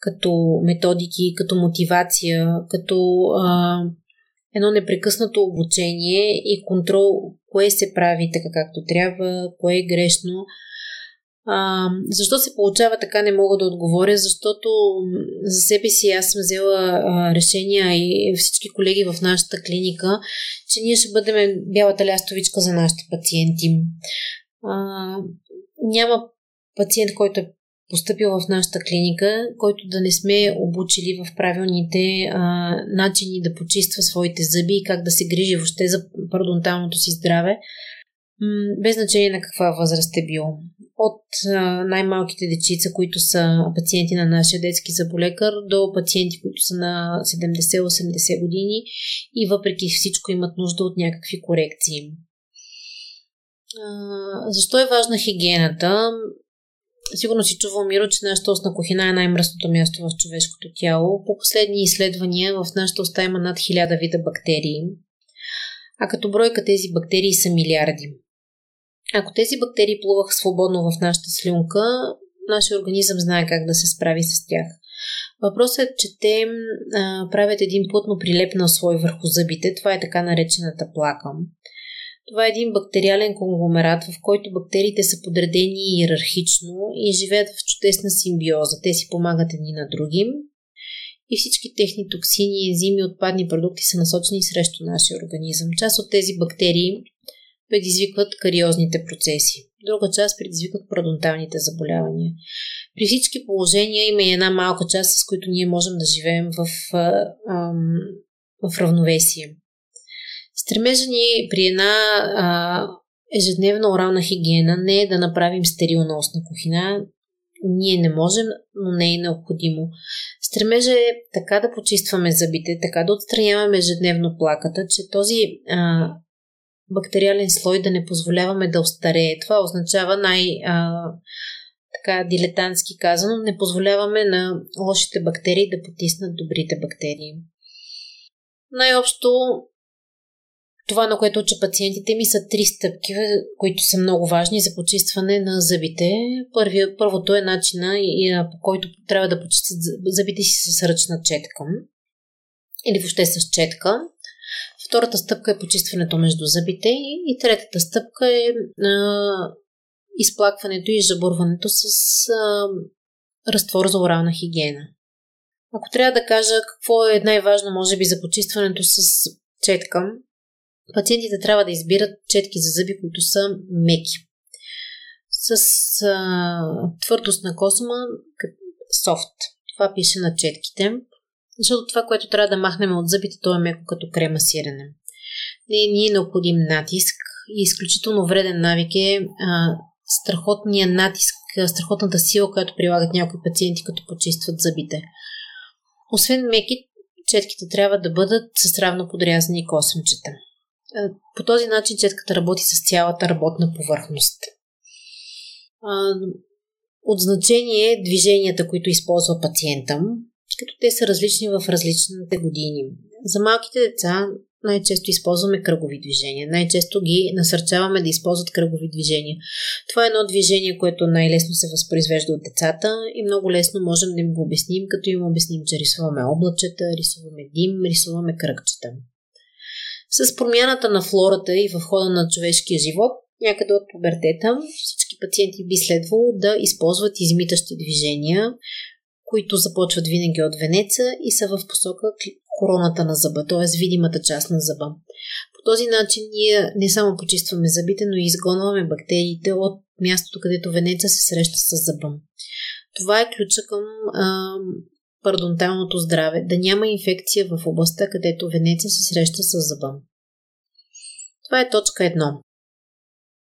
като методики, като мотивация, като а, едно непрекъснато обучение и контрол кое се прави така както трябва, кое е грешно. А, защо се получава така, не мога да отговоря, защото за себе си аз съм взела а, решения и всички колеги в нашата клиника, че ние ще бъдем бялата лястовичка за нашите пациенти. А, няма пациент, който е поступил в нашата клиника, който да не сме обучили в правилните а, начини да почиства своите зъби и как да се грижи въобще за пародонталното си здраве, м- без значение на каква възраст е бил. От а, най-малките дечица, които са пациенти на нашия детски заболекар, до пациенти, които са на 70-80 години и въпреки всичко имат нужда от някакви корекции. А, защо е важна хигиената? Сигурно си чувал, Миро, че нашата устна кухина е най-мръсното място в човешкото тяло. По последни изследвания в нашата уста има над хиляда вида бактерии, а като бройка тези бактерии са милиарди. Ако тези бактерии плуваха свободно в нашата слюнка, нашия организъм знае как да се справи с тях. Въпросът е, че те а, правят един плътно прилепнал слой върху зъбите. Това е така наречената плака. Това е един бактериален конгломерат, в който бактериите са подредени иерархично и живеят в чудесна симбиоза. Те си помагат едни на други и всички техни токсини, ензими, отпадни продукти са насочени срещу нашия организъм. Част от тези бактерии предизвикват кариозните процеси. Друга част предизвикват парадонталните заболявания. При всички положения има и една малка част, с които ние можем да живеем в, в равновесие. Стремежа ни при една а, ежедневна орална хигиена не е да направим стерилна устна кухина. Ние не можем, но не е необходимо. Стремежа е така да почистваме зъбите, така да отстраняваме ежедневно плаката, че този а, бактериален слой да не позволяваме да остарее. Това означава най- а, така дилетантски казано, не позволяваме на лошите бактерии да потиснат добрите бактерии. Най-общо това, на което уча пациентите ми, са три стъпки, които са много важни за почистване на зъбите. Първия, първото е начина, по който трябва да почистят зъбите си с ръчна четка или въобще с четка. Втората стъпка е почистването между зъбите и третата стъпка е а, изплакването и жабурването с а, разтвор за орална хигиена. Ако трябва да кажа какво е най-важно, може би, за почистването с четка, Пациентите трябва да избират четки за зъби, които са меки. С а, твърдост на косма, софт. Това пише на четките. Защото това, което трябва да махнем от зъбите, то е меко като крема сирене. Не ни е необходим натиск и изключително вреден навик е а, страхотния натиск, страхотната сила, която прилагат някои пациенти, като почистват зъбите. Освен меки, четките трябва да бъдат с равно подрязани косъмчета. Е, по този начин четката работи с цялата работна повърхност. От значение е движенията, които използва пациента, като те са различни в различните години. За малките деца най-често използваме кръгови движения. Най-често ги насърчаваме да използват кръгови движения. Това е едно движение, което най-лесно се възпроизвежда от децата и много лесно можем да им го обясним, като им обясним, че рисуваме облачета, рисуваме дим, рисуваме кръгчета. С промяната на флората и в хода на човешкия живот, някъде от пубертета, всички пациенти би следвало да използват измитащи движения, които започват винаги от венеца и са в посока короната на зъба, т.е. видимата част на зъба. По този начин ние не само почистваме зъбите, но и изгонваме бактериите от мястото, където венеца се среща с зъба. Това е ключа към а, парадонталното здраве, да няма инфекция в областта, където венеца се среща с зъба. Това е точка 1.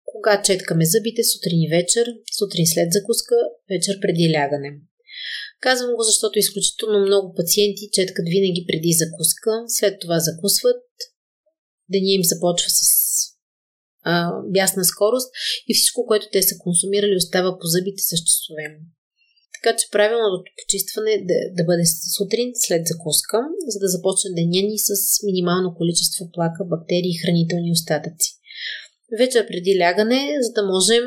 Кога четкаме зъбите сутрин и вечер, сутрин след закуска, вечер преди лягане. Казвам го, защото изключително много пациенти четкат винаги преди закуска, след това закусват, деня им започва с а, бясна скорост и всичко, което те са консумирали, остава по зъбите с часове. Така че правилното почистване да, да бъде сутрин след закуска, за да започне деня ни с минимално количество плака, бактерии и хранителни остатъци. Вечер преди лягане, за да можем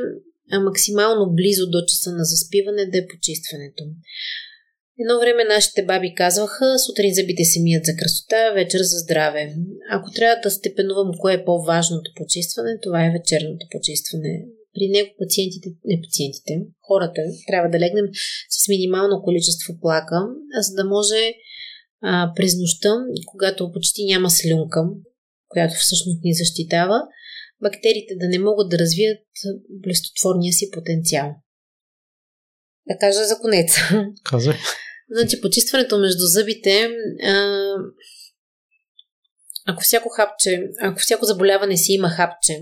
максимално близо до часа на заспиване да е почистването. Едно време нашите баби казваха, сутрин зъбите се мият за красота, вечер за здраве. Ако трябва да степенувам кое е по-важното почистване, това е вечерното почистване. При него пациентите, не пациентите, хората трябва да легнем с минимално количество плака, за да може а, през нощта, когато почти няма слюнка, която всъщност ни защитава, бактериите да не могат да развият блестотворния си потенциал. Да кажа за конец. Казай. Значи, почистването между зъбите, а, ако всяко хапче, ако всяко заболяване си има хапче,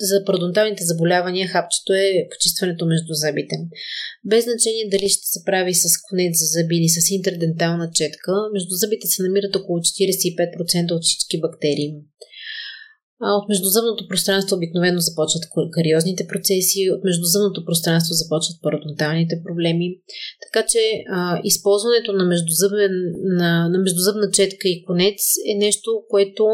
за пародонталните заболявания хапчето е почистването между зъбите. Без значение дали ще се прави с конец за зъби или с интердентална четка, между зъбите се намират около 45% от всички бактерии. От междузъбното пространство обикновено започват кариозните процеси, от междузъбното пространство започват пародонталните проблеми. Така че а, използването на, междузъбен, на, на междузъбна четка и конец е нещо, което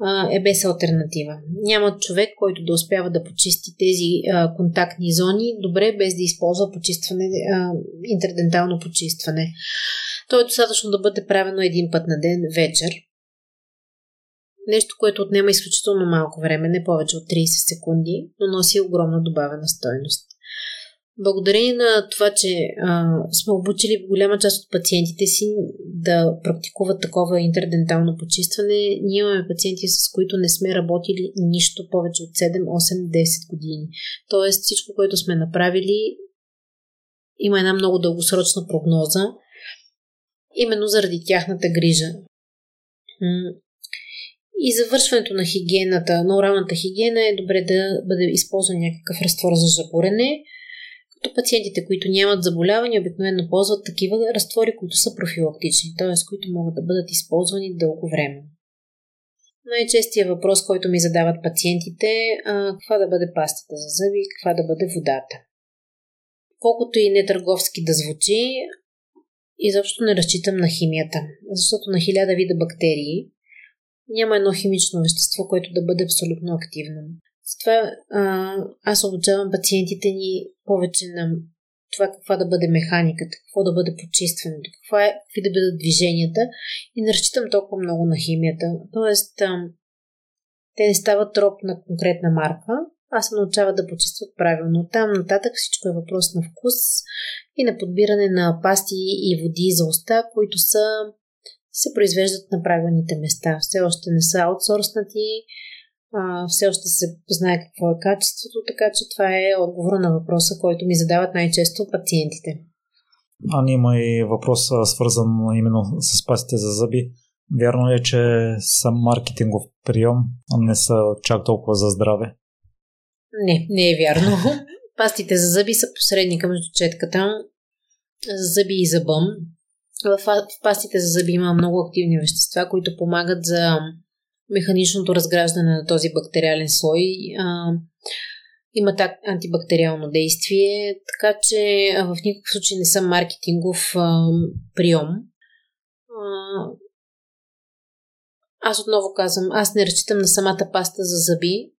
а, е без альтернатива. Няма човек, който да успява да почисти тези а, контактни зони добре, без да използва почистване, а, интердентално почистване. То е достатъчно да бъде правено един път на ден вечер Нещо, което отнема изключително малко време, не повече от 30 секунди, но носи огромна добавена стойност. Благодарение на това, че а, сме обучили голяма част от пациентите си да практикуват такова интердентално почистване, ние имаме пациенти, с които не сме работили нищо повече от 7, 8, 10 години. Тоест всичко, което сме направили, има една много дългосрочна прогноза, именно заради тяхната грижа. И завършването на хигиената, на оралната хигиена е добре да бъде използван някакъв разтвор за жаборене, като пациентите, които нямат заболявания, обикновено ползват такива разтвори, които са профилактични, т.е. които могат да бъдат използвани дълго време. Най-честият въпрос, който ми задават пациентите е каква да бъде пастата за зъби, каква да бъде водата. Колкото и нетърговски да звучи, изобщо не разчитам на химията, защото на хиляда вида бактерии няма едно химично вещество, което да бъде абсолютно активно. Затова а, аз обучавам пациентите ни повече на това каква да бъде механиката, какво да бъде почистването, каква е, какви да бъдат движенията и не разчитам толкова много на химията. Тоест, а, те не стават троп на конкретна марка, а се научават да почистват правилно. Там нататък всичко е въпрос на вкус и на подбиране на пасти и води за уста, които са се произвеждат на правилните места. Все още не са аутсорснати, а, все още се знае какво е качеството, така че това е отговора на въпроса, който ми задават най-често пациентите. А има и въпрос свързан именно с пастите за зъби. Вярно ли е, че са маркетингов прием, а не са чак толкова за здраве? Не, не е вярно. Пастите за зъби са посредника между четката, зъби и зъбъм. В, пастите за зъби има много активни вещества, които помагат за механичното разграждане на този бактериален слой. А, има так, антибактериално действие, така че в никакъв случай не съм маркетингов а, прием. А, аз отново казвам, аз не разчитам на самата паста за зъби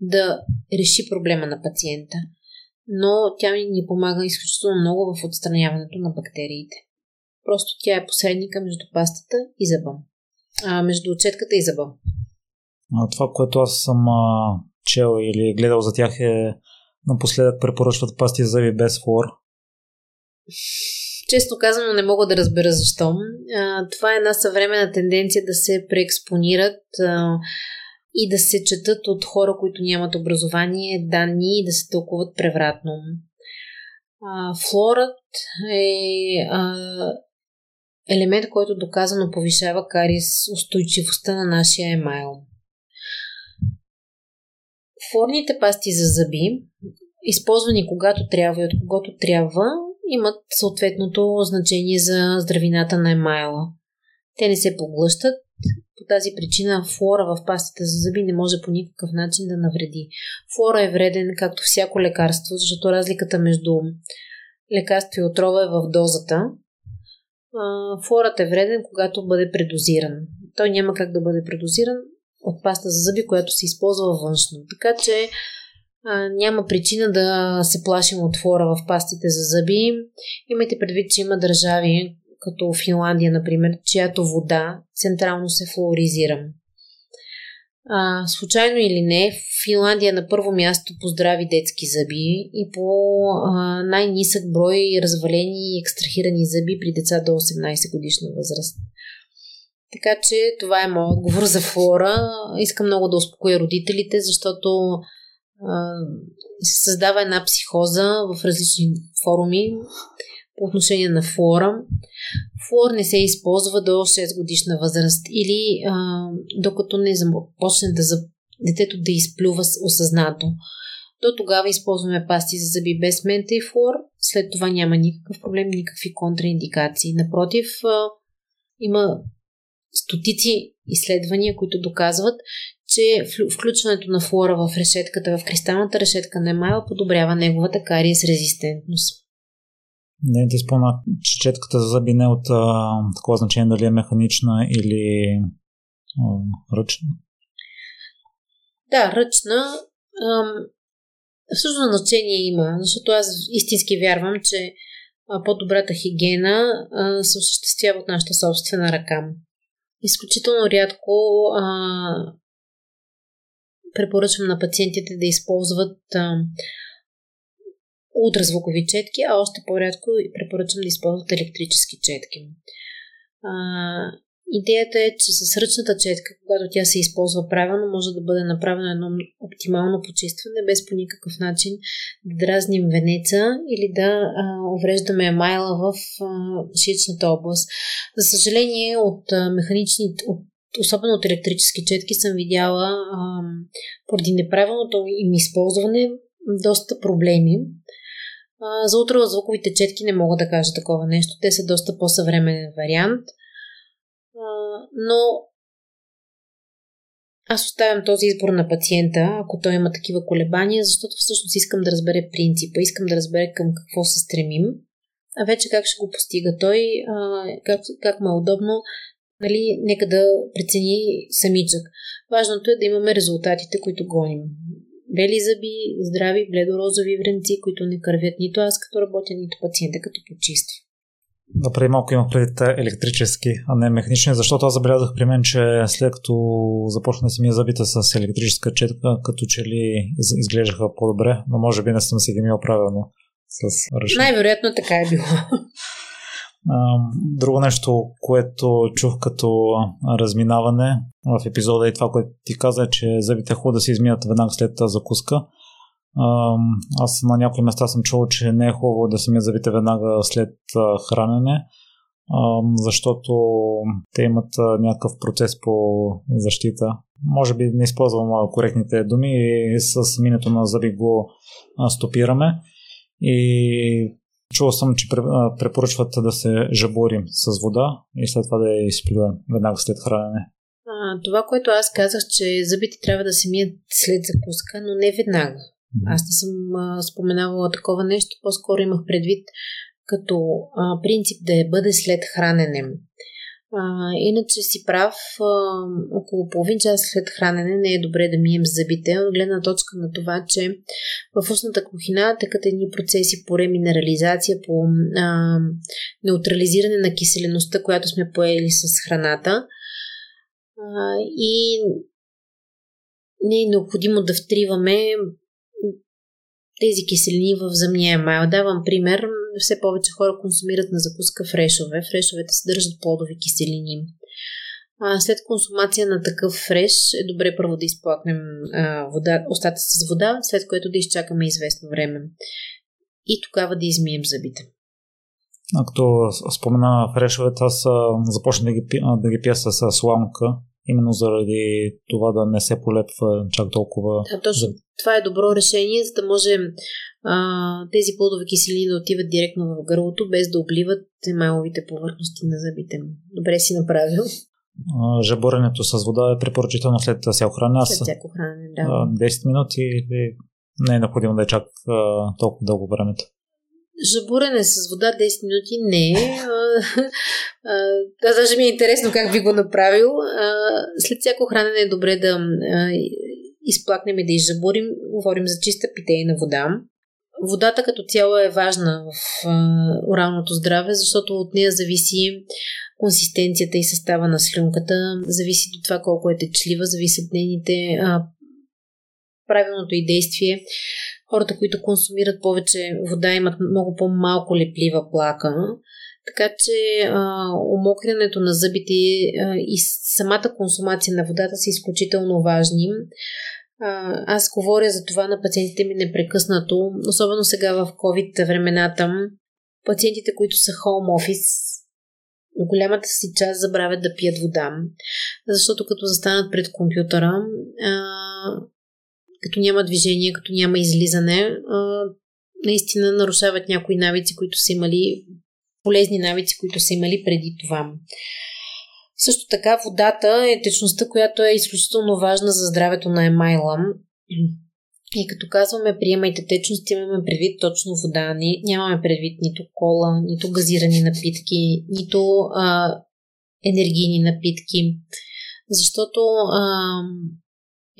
да реши проблема на пациента, но тя ни помага изключително много в отстраняването на бактериите. Просто тя е посредника между пастата и зъба. А, между четката и зъба. А, това, което аз съм а, чел или гледал за тях е напоследък препоръчват пасти за зъби без флор. Често казано не мога да разбера защо. А, това е една съвременна тенденция да се преекспонират а, и да се четат от хора, които нямат образование, данни и да се тълкуват превратно. А, флорът е а, елемент, който доказано повишава карис устойчивостта на нашия емайл. Форните пасти за зъби, използвани когато трябва и от когото трябва, имат съответното значение за здравината на емайла. Те не се поглъщат, по тази причина флора в пастите за зъби не може по никакъв начин да навреди. Флора е вреден както всяко лекарство, защото разликата между лекарство и отрова е в дозата флорът е вреден, когато бъде предозиран. Той няма как да бъде предозиран от паста за зъби, която се използва външно. Така че а, няма причина да се плашим от флора в пастите за зъби. Имайте предвид, че има държави, като Финландия, например, чиято вода централно се флуоризира. А, случайно или не, Финландия на първо място по здрави детски зъби и по а, най-нисък брой развалени и екстрахирани зъби при деца до 18 годишна възраст. Така че това е моят отговор за флора. Искам много да успокоя родителите, защото се създава една психоза в различни форуми по отношение на флора. Флор не се използва до 6 годишна възраст или а, докато не започне да за детето да изплюва осъзнато. До тогава използваме пасти за зъби без мента и флор. След това няма никакъв проблем, никакви контраиндикации. Напротив, а, има стотици изследвания, които доказват, че включването на флора в решетката, в кристалната решетка на емайла подобрява неговата кариес резистентност. Не ти спомня, че четката за зъби не е от а, такова значение дали е механична или а, ръчна. Да, ръчна. Всъщност значение има, защото аз истински вярвам, че по-добрата хигиена а, се осъществява от нашата собствена ръка. Изключително рядко а, препоръчвам на пациентите да използват а, ултразвукови четки, а още по-рядко препоръчвам да използват електрически четки. А, идеята е, че с ръчната четка, когато тя се използва правилно, може да бъде направено едно оптимално почистване, без по никакъв начин да дразним венеца или да а, увреждаме майла в а, шичната област. За съжаление, от а, механични, от особено от електрически четки, съм видяла а, поради неправилното им използване доста проблеми. А, за ултразвуковите четки не мога да кажа такова нещо. Те са доста по-съвременен вариант. Но аз оставям този избор на пациента, ако той има такива колебания, защото всъщност искам да разбере принципа, искам да разбере към какво се стремим, а вече как ще го постига той, а, как, как му е удобно, нали, нека да прецени самичък. Важното е да имаме резултатите, които гоним бели зъби, здрави, бледорозови вренци, които не кървят нито аз като работя, нито пациента като почиства. Да, преди малко имах предвид електрически, а не механични, защото аз забелязах при мен, че след като започна да си мия зъбите с електрическа четка, като че ли изглеждаха по-добре, но може би не съм си ги мил правилно с ръчна. Най-вероятно така е било. Друго нещо, което чух като разминаване в епизода и това, което ти каза, е, че зъбите е хубаво да се измият веднага след закуска. Аз на някои места съм чул, че не е хубаво да се мият зъбите веднага след хранене, защото те имат някакъв процес по защита. Може би не използвам коректните думи и с минето на зъби го стопираме. И Чувал съм, че препоръчват да се жаборим с вода и след това да я изплюем веднага след хранене. А, това, което аз казах, че зъбите трябва да се мият след закуска, но не веднага. Аз не съм а, споменавала такова нещо, по-скоро имах предвид като а, принцип да я бъде след хранене. А, иначе си прав, а, около половин час след хранене не е добре да мием зъбите, от гледна точка на това, че в устната кухина тъкат едни процеси по реминерализация, по а, неутрализиране на киселеността, която сме поели с храната. А, и не е необходимо да втриваме тези киселини в земния емайл. Давам пример, все повече хора консумират на закуска фрешове. Фрешовете съдържат плодови киселини. А, след консумация на такъв фреш е добре първо да изплакнем а, вода, остата с вода, след което да изчакаме известно време. И тогава да измием зъбите. А като спомена фрешовете, аз започна да ги, да ги пия с сламка, именно заради това да не се полепва чак толкова. Да, точно. Това е добро решение, за да може а, тези плодови киселини да отиват директно в гърлото, без да обливат емайловите повърхности на зъбите. Добре си направил. Жаборенето с вода е препоръчително след всяко хранене. След всяко хранене, да. 10 минути или не е необходимо да е чак толкова дълго времето. Жабурене с вода 10 минути не. Аз даже ми е интересно как би го направил. След всяко хранене е добре да изплакнем и да изжабурим. Говорим за чиста питейна вода. Водата като цяло е важна в оралното здраве, защото от нея зависи консистенцията и състава на слюнката, зависи от това колко е течлива, зависи от нейните правилното и действие. Хората, които консумират повече вода, имат много по-малко леплива плака. Така че а, умокрянето на зъбите а, и самата консумация на водата са изключително важни. А, аз говоря за това на пациентите ми непрекъснато, особено сега в COVID времената. Пациентите, които са home office, голямата си част забравят да пият вода, защото като застанат пред компютъра, а, като няма движение, като няма излизане, а, наистина нарушават някои навици, които са имали, полезни навици, които са имали преди това. Също така водата е течността, която е изключително важна за здравето на емайла. И като казваме приемайте течност, имаме предвид точно вода. Ни, нямаме предвид нито кола, нито газирани напитки, нито а, енергийни напитки. Защото а,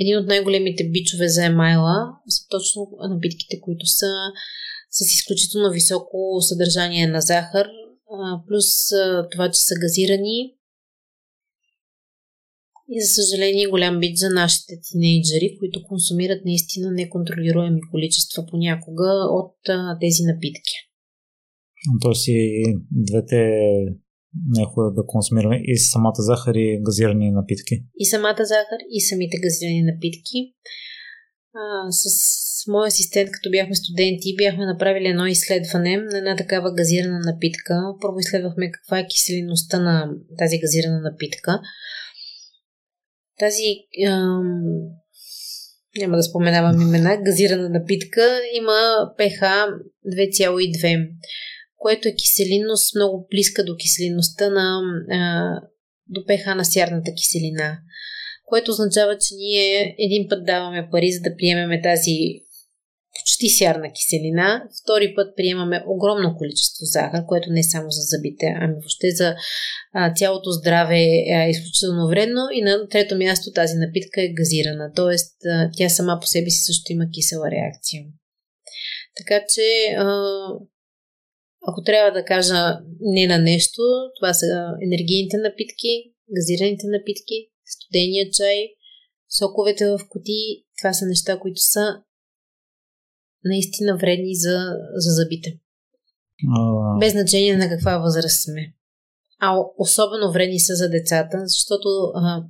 един от най-големите бичове за емайла са точно напитките, които са с изключително високо съдържание на захар, плюс това, че са газирани и за съжаление голям бит за нашите тинейджери, които консумират наистина неконтролируеми количества понякога от тези напитки. Тоест и двете не е хубаво да консумираме и самата захар и газирани напитки. И самата захар и самите газирани напитки. А, с моя асистент, като бяхме студенти, бяхме направили едно изследване на една такава газирана напитка. Първо изследвахме каква е киселиността на тази газирана напитка тази ам, няма да споменавам имена, газирана напитка има pH 2,2, което е киселинност много близка до киселинността на а, до pH на сярната киселина, което означава, че ние един път даваме пари за да приемеме тази почти сярна киселина. Втори път приемаме огромно количество захар, което не е само за зъбите, ами въобще за а, цялото здраве е изключително вредно. И на трето място тази напитка е газирана, т.е. тя сама по себе си също има кисела реакция. Така че, а, ако трябва да кажа не на нещо, това са енергийните напитки, газираните напитки, студения чай, соковете в коти, това са неща, които са наистина вредни за, за зъбите. А... Без значение на каква възраст сме. А особено вредни са за децата, защото а,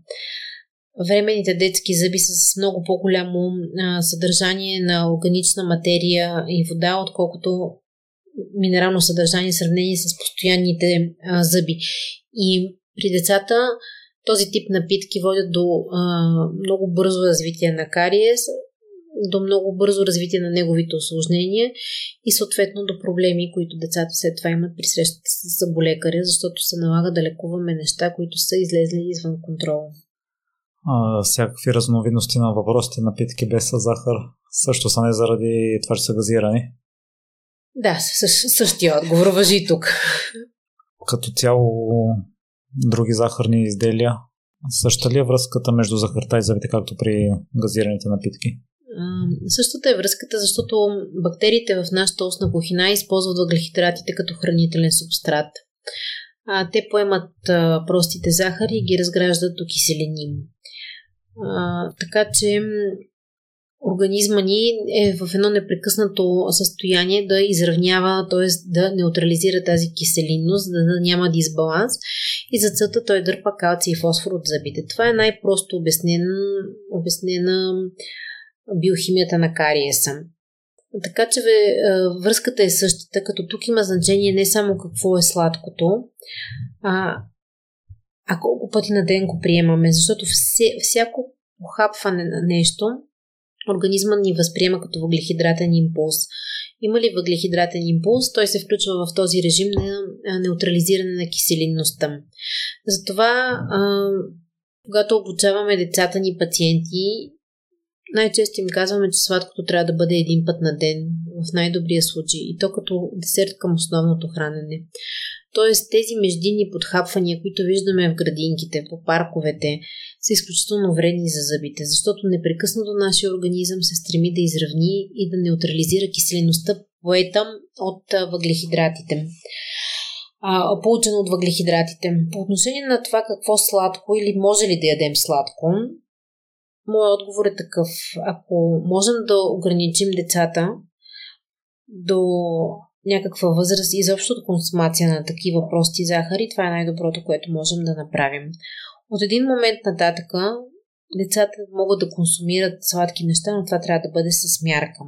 временните детски зъби са с много по-голямо а, съдържание на органична материя и вода, отколкото минерално съдържание в сравнение с постоянните а, зъби. И при децата този тип напитки водят до а, много бързо развитие на кариес, до много бързо развитие на неговите осложнения и съответно до проблеми, които децата след това имат при срещата с заболекаря, защото се налага да лекуваме неща, които са излезли извън контрол. А, всякакви разновидности на въпросите напитки без захар също са не заради това, че са газирани. Да, същ, същия отговор въжи тук. Като цяло други захарни изделия, същата ли е връзката между захарта и зъбите, както при газираните напитки? Същата е връзката, защото бактериите в нашата устна кухина използват въглехидратите като хранителен субстрат. А, те поемат а, простите захари и ги разграждат до киселини. А, така че организма ни е в едно непрекъснато състояние да изравнява, т.е. да неутрализира тази киселинност, да, няма дисбаланс и за целта той дърпа калци и фосфор от зъбите. Това е най-просто обяснен, обяснена биохимията на кариеса. Така че връзката е същата, като тук има значение не само какво е сладкото, а, а колко пъти на ден го приемаме, защото все, всяко похапване на нещо организма ни възприема като въглехидратен импулс. Има ли въглехидратен импулс, той се включва в този режим на неутрализиране на киселинността. Затова, когато обучаваме децата ни пациенти, най-често им казваме, че сладкото трябва да бъде един път на ден, в най-добрия случай, и то като десерт към основното хранене. Тоест тези междинни подхапвания, които виждаме в градинките, по парковете, са изключително вредни за зъбите, защото непрекъснато нашия организъм се стреми да изравни и да неутрализира киселеността, поета от въглехидратите. а, получено от въглехидратите. По отношение на това какво сладко или може ли да ядем сладко, моят отговор е такъв. Ако можем да ограничим децата до някаква възраст, изобщо от консумация на такива прости захари, това е най-доброто, което можем да направим. От един момент нататъка децата могат да консумират сладки неща, но това трябва да бъде с мярка.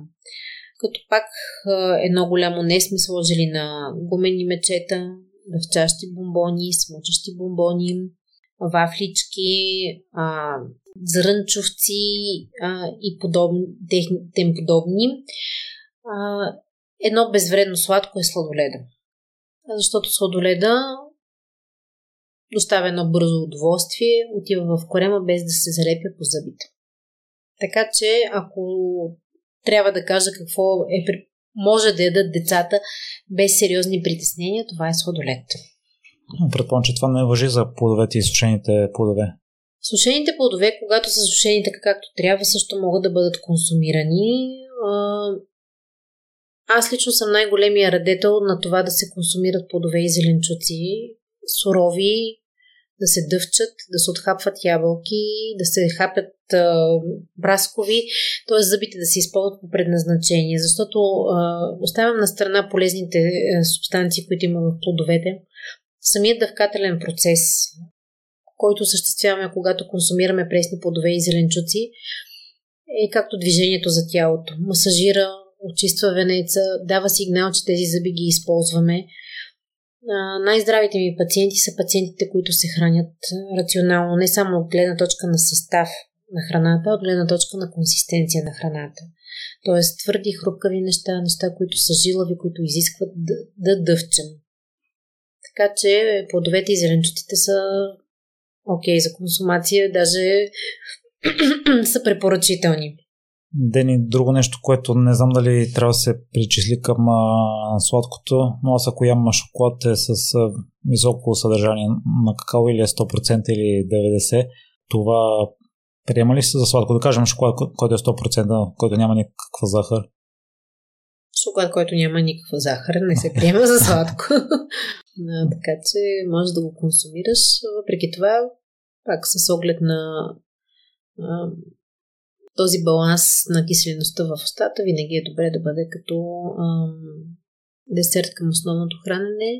Като пак едно голямо не сме сложили на гумени мечета, дъвчащи бомбони, смучащи бомбони, вафлички, а, зрънчовци а, и подобни, тем подобни. А, едно безвредно сладко е сладоледа. Защото сладоледа доставя едно бързо удоволствие, отива в корема без да се залепя по зъбите. Така че, ако трябва да кажа какво е, може да ядат децата без сериозни притеснения, това е сладолед. Предполагам, че това не въжи за плодовете и сушените плодове. Сушените плодове, когато са сушени така както трябва, също могат да бъдат консумирани. Аз лично съм най-големия радетел на това да се консумират плодове и зеленчуци, сурови, да се дъвчат, да се отхапват ябълки, да се хапят а, браскови, т.е. зъбите да се използват по предназначение, защото а, оставям на страна полезните а, субстанции, които има в плодовете. Самият дъвкателен процес, който осъществяваме, когато консумираме пресни плодове и зеленчуци, е както движението за тялото. Масажира, очиства венеца, дава сигнал, че тези зъби ги използваме най-здравите ми пациенти са пациентите, които се хранят рационално, не само от гледна точка на състав на храната, а от гледна точка на консистенция на храната. Тоест твърди, хрупкави неща, неща, които са жилави, които изискват да, да дъвчем. Така че плодовете и зеленчуците са окей okay за консумация, даже са препоръчителни. Дени, друго нещо, което не знам дали трябва да се причисли към а, сладкото, но аз ако ям шоколад е с а, високо съдържание на какао или е 100% или 90%, това приема ли се за сладко? Да кажем шоколад, който е 100%, който няма никаква захар. Шоколад, който няма никаква захар, не се приема за сладко. а, така че можеш да го консумираш. Въпреки това, пак с оглед на този баланс на киселеността в устата винаги е добре да бъде като ам, десерт към основното хранене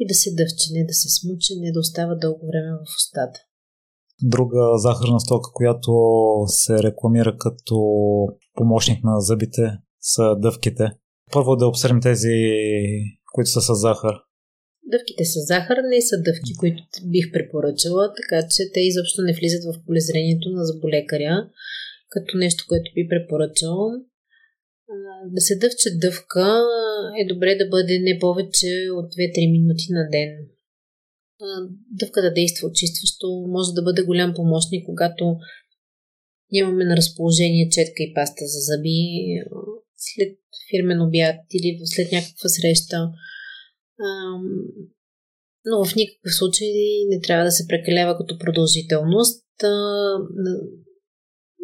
и да се дъвче, не да се смуче, не да остава дълго време в устата. Друга захарна стока, която се рекламира като помощник на зъбите, са дъвките. Първо да обсъдим тези, които са с захар. Дъвките с захар не са дъвки, които бих препоръчала, така че те изобщо не влизат в полезрението на заболекаря като нещо, което би препоръчал. Да се дъвче дъвка е добре да бъде не повече от 2-3 минути на ден. Дъвка да действа очистващо може да бъде голям помощник, когато нямаме на разположение четка и паста за зъби след фирмен обяд или след някаква среща. Но в никакъв случай не трябва да се прекалява като продължителност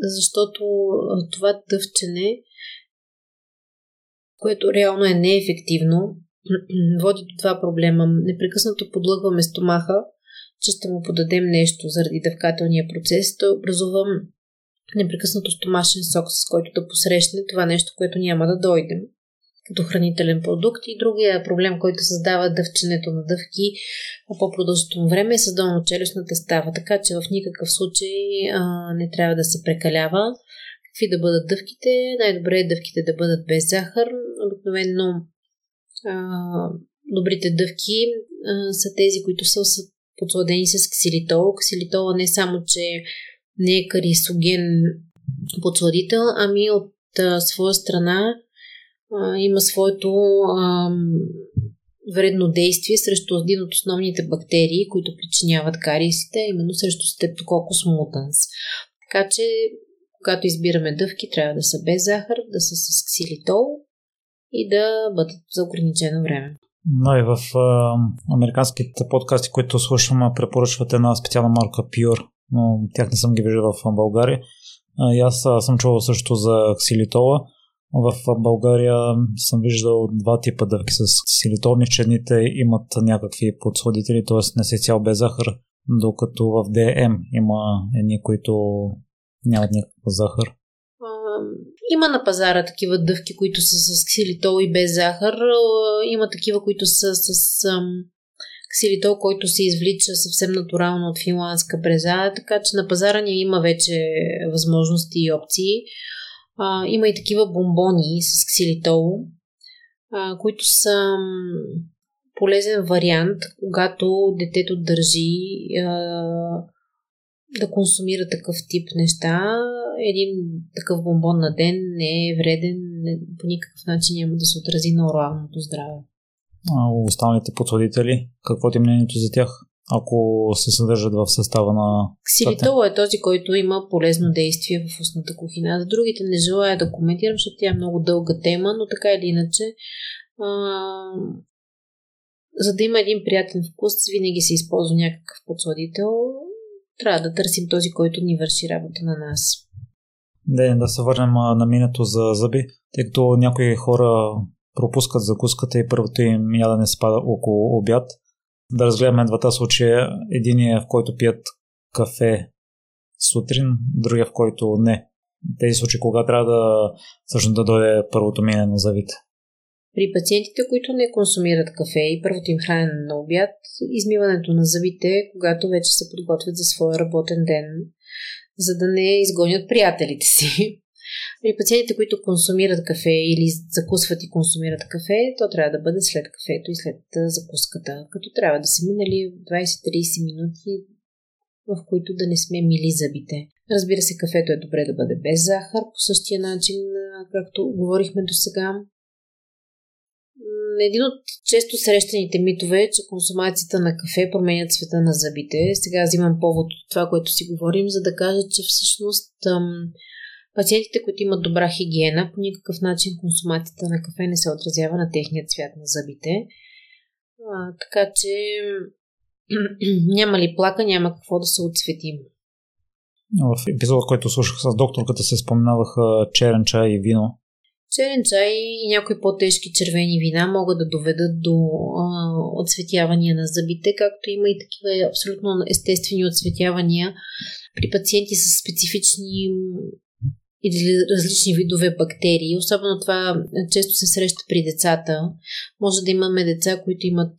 защото това дъвчене, което реално е неефективно, води до два проблема. Непрекъснато подлъгваме стомаха, че ще му подадем нещо заради дъвкателния процес. Той образува непрекъснато стомашен сок, с който да посрещне това нещо, което няма да дойде като хранителен продукт. И другия проблем, който създава дъвченето на дъвки по-продължително време е с долно-челюстната става. Така че в никакъв случай а, не трябва да се прекалява. Какви да бъдат дъвките? Най-добре е дъвките да бъдат без захар. Обикновено а, добрите дъвки а, са тези, които са подсладени с ксилитол. Ксилитола не само, че не е карисоген подсладител, ами от а, своя страна има своето вредно действие срещу един от основните бактерии, които причиняват кариесите, именно срещу Streptococcus mutans. Така че, когато избираме дъвки, трябва да са без захар, да са с ксилитол и да бъдат за ограничено време. Но и в а, американските подкасти, които слушам, препоръчвате една специална марка Pure, но тях не съм ги виждал в България. И аз съм чувал също за ксилитола В България съм виждал два типа дъвки с силитолни, че едните имат някакви подсладители, т.е. не се цял без захар, докато в ДМ има едни, които нямат някаква захар. Има на пазара такива дъвки, които са с ксилитол и без захар. Има такива, които са с ксилитол, който се извлича съвсем натурално от финландска бреза, така че на пазара ни има вече възможности и опции. А, има и такива бомбони с ксилитол, а, които са полезен вариант, когато детето държи а, да консумира такъв тип неща. Един такъв бомбон на ден не е вреден, не, по никакъв начин няма да се отрази на оралното здраве. А останалите подсладители, какво ти е мнението за тях? Ако се съдържат в състава на... Ксилитол е този, който има полезно действие в устната кухина. За другите не желая да коментирам, защото тя е много дълга тема, но така или иначе а... за да има един приятен вкус, винаги се използва някакъв подсладител. Трябва да търсим този, който ни върши работа на нас. Да, да се върнем на минето за зъби, тъй като някои хора пропускат закуската и първото им ядене спада около обяд – да разгледаме двата случая. Единия, в който пият кафе сутрин, другия, в който не. Тези случаи, кога трябва да всъщност да дойде първото мине на завите. При пациентите, които не консумират кафе и първото им хранене на обяд, измиването на зъбите, когато вече се подготвят за своя работен ден, за да не изгонят приятелите си. При пациентите, които консумират кафе или закусват и консумират кафе, то трябва да бъде след кафето и след закуската, като трябва да са минали 20-30 минути, в които да не сме мили зъбите. Разбира се, кафето е добре да бъде без захар, по същия начин, както говорихме до сега. Един от често срещаните митове е, че консумацията на кафе променя цвета на зъбите. Сега взимам повод от това, което си говорим, за да кажа, че всъщност Пациентите, които имат добра хигиена, по никакъв начин консумацията на кафе не се отразява на техния цвят на зъбите. А, така че няма ли плака, няма какво да се отсветим. В епизода, който слушах с докторката, се споменаваха черен чай и вино. Черен чай и някои по-тежки червени вина могат да доведат до а, отсветявания на зъбите, както има и такива абсолютно естествени отсветявания при пациенти с специфични или различни видове бактерии. Особено това често се среща при децата. Може да имаме деца, които имат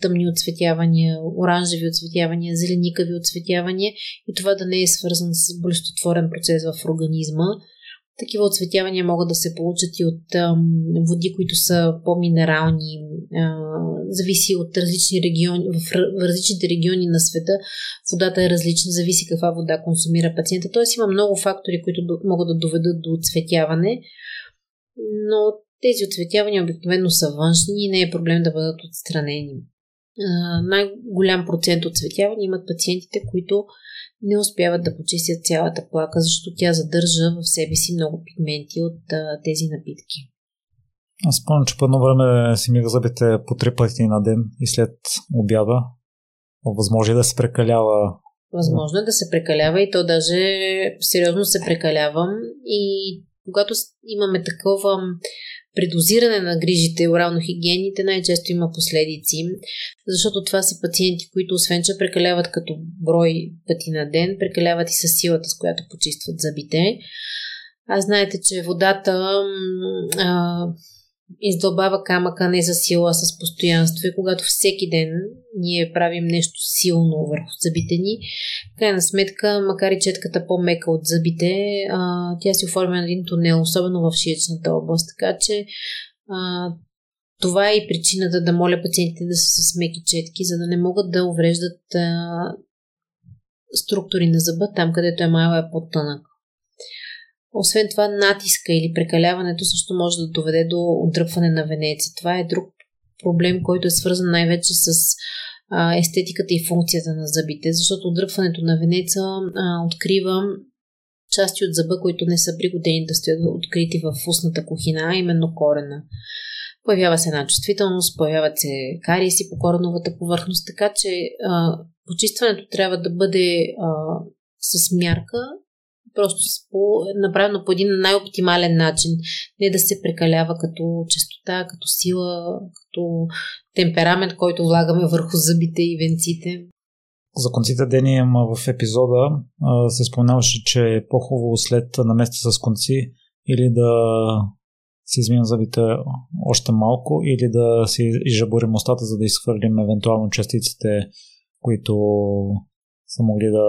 тъмни отцветявания, оранжеви отцветявания, зеленикави отцветявания и това да не е свързан с болестотворен процес в организма. Такива отцветявания могат да се получат и от ам, води, които са по-минерални, а, зависи от различни региони, в, в различните региони на света водата е различна, зависи каква вода консумира пациента. Тоест има много фактори, които до, могат да доведат до отцветяване, но тези отцветявания обикновено са външни и не е проблем да бъдат отстранени. А, най-голям процент отцветявания имат пациентите, които не успяват да почистят цялата плака, защото тя задържа в себе си много пигменти от а, тези напитки. Аз спомням, че по едно време си мига зъбите по три пъти на ден и след обяда. Възможно е да се прекалява. Възможно е да се прекалява и то даже сериозно се прекалявам. И когато имаме такова предозиране на грижите, орално-хигиените най-често има последици, защото това са пациенти, които освен, че прекаляват като брой пъти на ден, прекаляват и с силата, с която почистват зъбите. А знаете, че водата а, издълбава камъка не за сила, с постоянство и когато всеки ден ние правим нещо силно върху зъбите ни, крайна сметка, макар и четката по-мека от зъбите, а, тя си оформя на един тунел, особено в шиечната област, така че а, това е и причината да моля пациентите да са с меки четки, за да не могат да увреждат а, структури на зъба там, където е малко е по-тънък. Освен това, натиска или прекаляването също може да доведе до отдръпване на венеца. Това е друг проблем, който е свързан най-вече с а, естетиката и функцията на зъбите, защото отдръпването на венеца а, открива части от зъба, които не са пригодени да стоят открити в устната кухина, а именно корена. Появява се една чувствителност, появяват се кариеси по кореновата повърхност, така че а, почистването трябва да бъде а, с мярка просто направено по един най-оптимален начин. Не да се прекалява като частота, като сила, като темперамент, който влагаме върху зъбите и венците. За конците Дени в епизода се споменаваше, че е по-хубаво след наместа с конци или да си измием зъбите още малко или да си изжаборим устата, за да изхвърлим евентуално частиците, които са могли да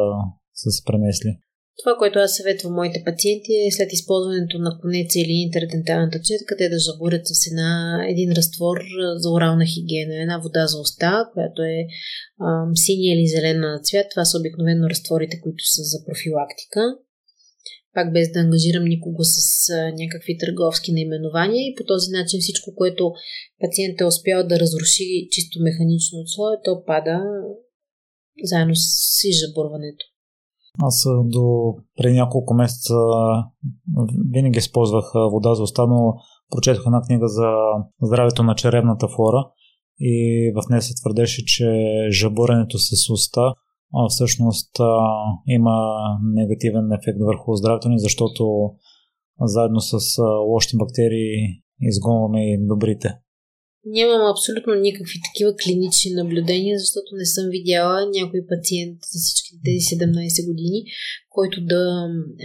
са се пренесли. Това, което аз съветвам моите пациенти е след използването на конеца или интерденталната четка, те да жабурят с една, един разтвор за орална хигиена, една вода за уста, която е ам, синя или зелена цвят. Това са обикновено разтворите, които са за профилактика. Пак без да ангажирам никого с а, някакви търговски наименования и по този начин всичко, което пациентът е успял да разруши чисто механично от слоя, то пада заедно с изжабурването. Аз до преди няколко месеца винаги използвах вода за уста, но прочетох една книга за здравето на черевната флора и в нея се твърдеше, че жабуренето с уста всъщност има негативен ефект върху здравето ни, защото заедно с лошите бактерии изгонваме и добрите. Нямам абсолютно никакви такива клинични наблюдения, защото не съм видяла някой пациент за всички тези 17 години, който да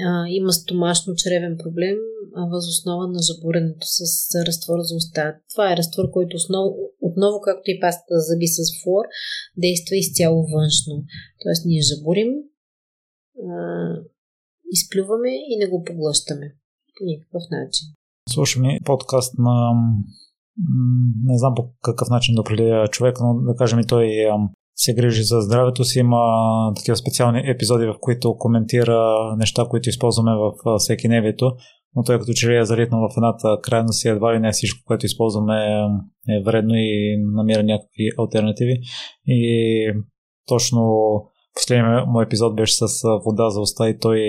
а, има стомашно-чревен проблем възоснова на жабуренето с разтвор за уста. Това е разтвор, който основ, отново, както и пастата за зъби с флор, действа изцяло външно. Тоест ние жабурим, а, изплюваме и не го поглъщаме по никакъв начин. Слушаме подкаст на не знам по какъв начин да определя човек, но да кажем и той се грижи за здравето си. Има такива специални епизоди, в които коментира неща, които използваме в всеки невието, но той като че ли е залитнал в едната крайност и едва ли не всичко, което използваме е вредно и намира някакви альтернативи. И точно последният му епизод беше с вода за уста и той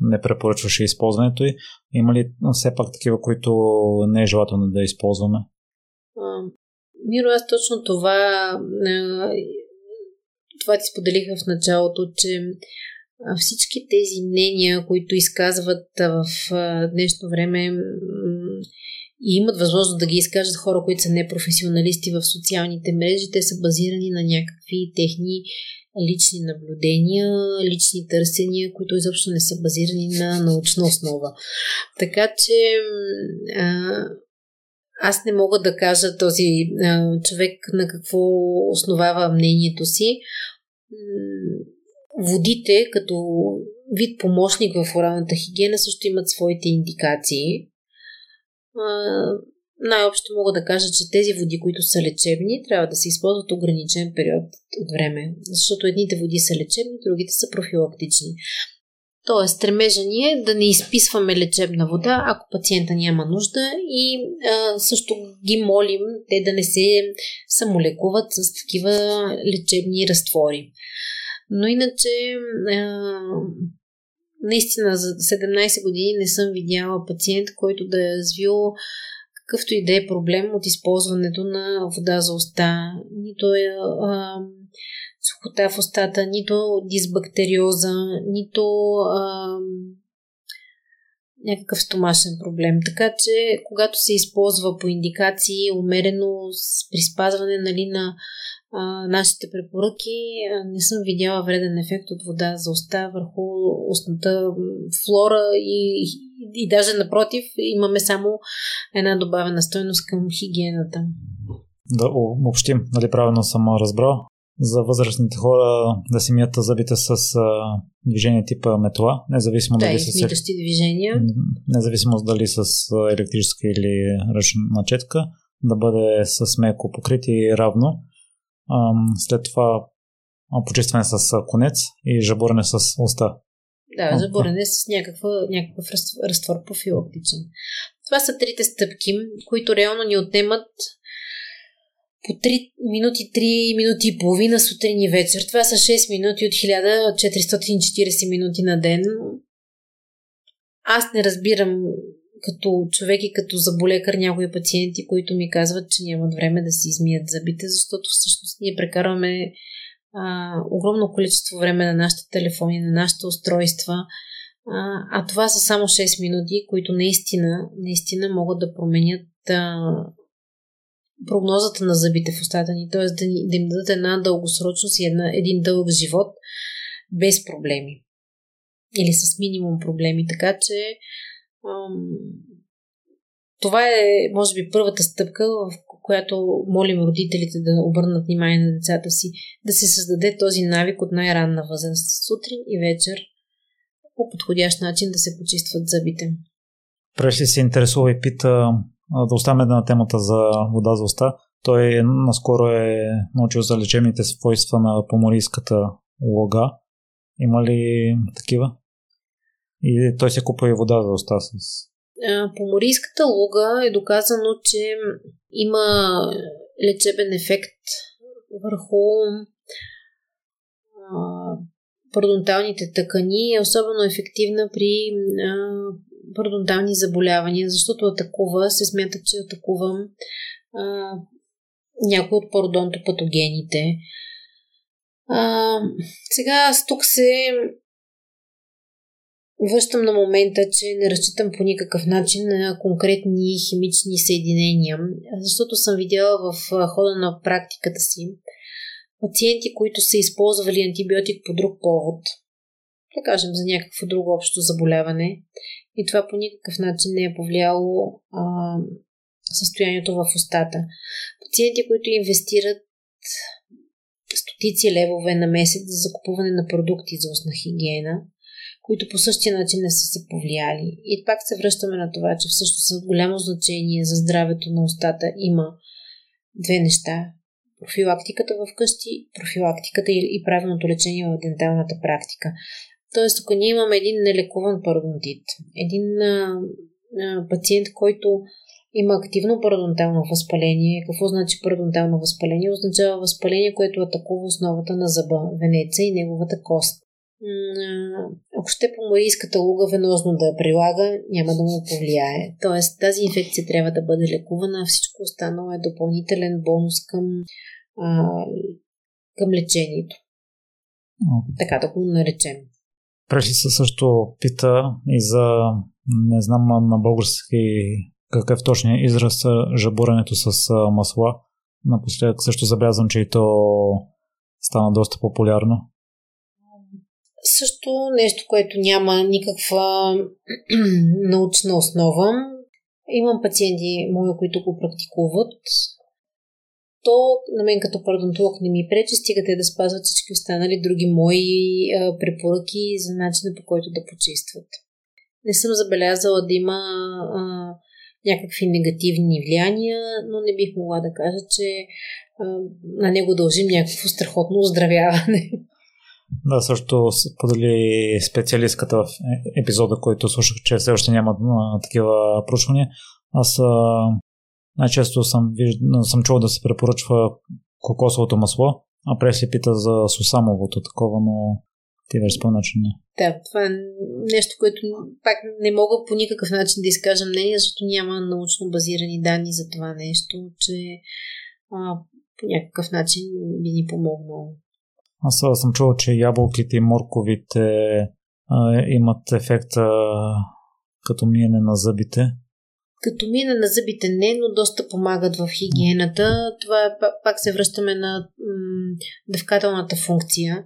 не препоръчваше използването й. Има ли все пак такива, които не е желателно да използваме? Миро, аз точно това, това ти споделих в началото, че всички тези мнения, които изказват в днешно време и имат възможност да ги изкажат хора, които са непрофесионалисти в социалните мрежи, те са базирани на някакви техни лични наблюдения, лични търсения, които изобщо не са базирани на научна основа. Така че аз не мога да кажа този а, човек на какво основава мнението си. Водите, като вид помощник в оралната хигиена, също имат своите индикации. А, най-общо мога да кажа, че тези води, които са лечебни, трябва да се използват ограничен период от време, защото едните води са лечебни, другите са профилактични. Тоест, стремежа ни е да не изписваме лечебна вода, ако пациента няма нужда и а, също ги молим те да не се самолекуват с такива лечебни разтвори. Но иначе, а, наистина за 17 години не съм видяла пациент, който да е развил какъвто и да е проблем от използването на вода за уста. Нито е а, сухота в устата, нито дисбактериоза, нито а, някакъв стомашен проблем. Така че, когато се използва по индикации, умерено, при спазване нали, на а, нашите препоръки, а, не съм видяла вреден ефект от вода за уста върху устната флора и, и, и даже напротив, имаме само една добавена стойност към хигиената. Да обобщим, нали правилно съм разбрал за възрастните хора да си мият зъбите с а, движение типа метла, независимо да, дали с движения. Независимо дали с електрическа или ръчна начетка, да бъде с меко покритие и равно. А, след това почистване с конец и жаборене с уста. Да, жаборене с някаква, някакъв разтвор профилактичен. Това са трите стъпки, които реално ни отнемат по 3 минути, 3 минути и половина сутрин и вечер. Това са 6 минути от 1440 минути на ден. Аз не разбирам като човек и като заболекар някои пациенти, които ми казват, че нямат време да си измият зъбите, защото всъщност ние прекарваме а, огромно количество време на нашите телефони, на нашите устройства А, а това са само 6 минути, които наистина, наистина могат да променят а, прогнозата на зъбите в устата ни, т.е. Да, да им дадат една дългосрочност и една, един дълъг живот без проблеми. Или с минимум проблеми. Така че ам, това е, може би, първата стъпка, в която молим родителите да обърнат внимание на децата си, да се създаде този навик от най-ранна възраст, сутрин и вечер, по подходящ начин да се почистват зъбите. Преди се интересува и пита да оставим на темата за вода за уста. Той наскоро е научил за лечебните свойства на поморийската лога. Има ли такива? И той се купува и вода за уста с... Поморийската луга е доказано, че има лечебен ефект върху пародонталните тъкани е особено ефективна при пародонтални заболявания, защото атакува, се смята, че атакувам а, някои от пародонтопатогените. А, сега аз тук се връщам на момента, че не разчитам по никакъв начин на конкретни химични съединения, защото съм видяла в хода на практиката си, пациенти, които са използвали антибиотик по друг повод, да кажем за някакво друго общо заболяване, и това по никакъв начин не е повлияло а, състоянието в устата. Пациенти, които инвестират стотици левове на месец за закупуване на продукти за устна хигиена, които по същия начин не са се повлияли. И пак се връщаме на това, че всъщност голямо значение за здравето на устата има две неща профилактиката в къщи, профилактиката и правилното лечение в денталната практика. Тоест, ако ние имаме един нелекуван пародонтит, един а, а, пациент, който има активно пародонтално възпаление. Какво значи пародонтално възпаление? Означава възпаление, което атакува основата на зъба, венеца и неговата кост. Ако ще поморийската луга венозно да я прилага, няма да му повлияе. Тоест, тази инфекция трябва да бъде лекувана, а всичко останало е допълнителен бонус към а, към лечението. Така да го наречем. Пресли се също пита и за, не знам на български какъв точно израз, жабурането с масла. Напоследък също забелязвам, че и то стана доста популярно. Също нещо, което няма никаква научна основа. Имам пациенти мои, които го практикуват то на мен като парадонтолог не ми пречи, стига те да спазват всички останали други мои а, препоръки за начина по който да почистват. Не съм забелязала да има а, някакви негативни влияния, но не бих могла да кажа, че а, на него дължим някакво страхотно оздравяване. Да, също подали специалистката в е, епизода, който слушах, че все още няма такива проучвания. Аз най-често съм, съм чувал да се препоръчва кокосовото масло, а през се пита за сусамовото такова, но ти вече спомня, че не. Да, това е нещо, което пак не мога по никакъв начин да изкажа мнение, защото няма научно базирани данни за това нещо, че а, по някакъв начин би ни помогнало. Аз съм чувал, че ябълките и морковите а, имат ефекта като миене на зъбите. Като мина на зъбите не, но доста помагат в хигиената. Това е, пак се връщаме на м- дъвкателната функция.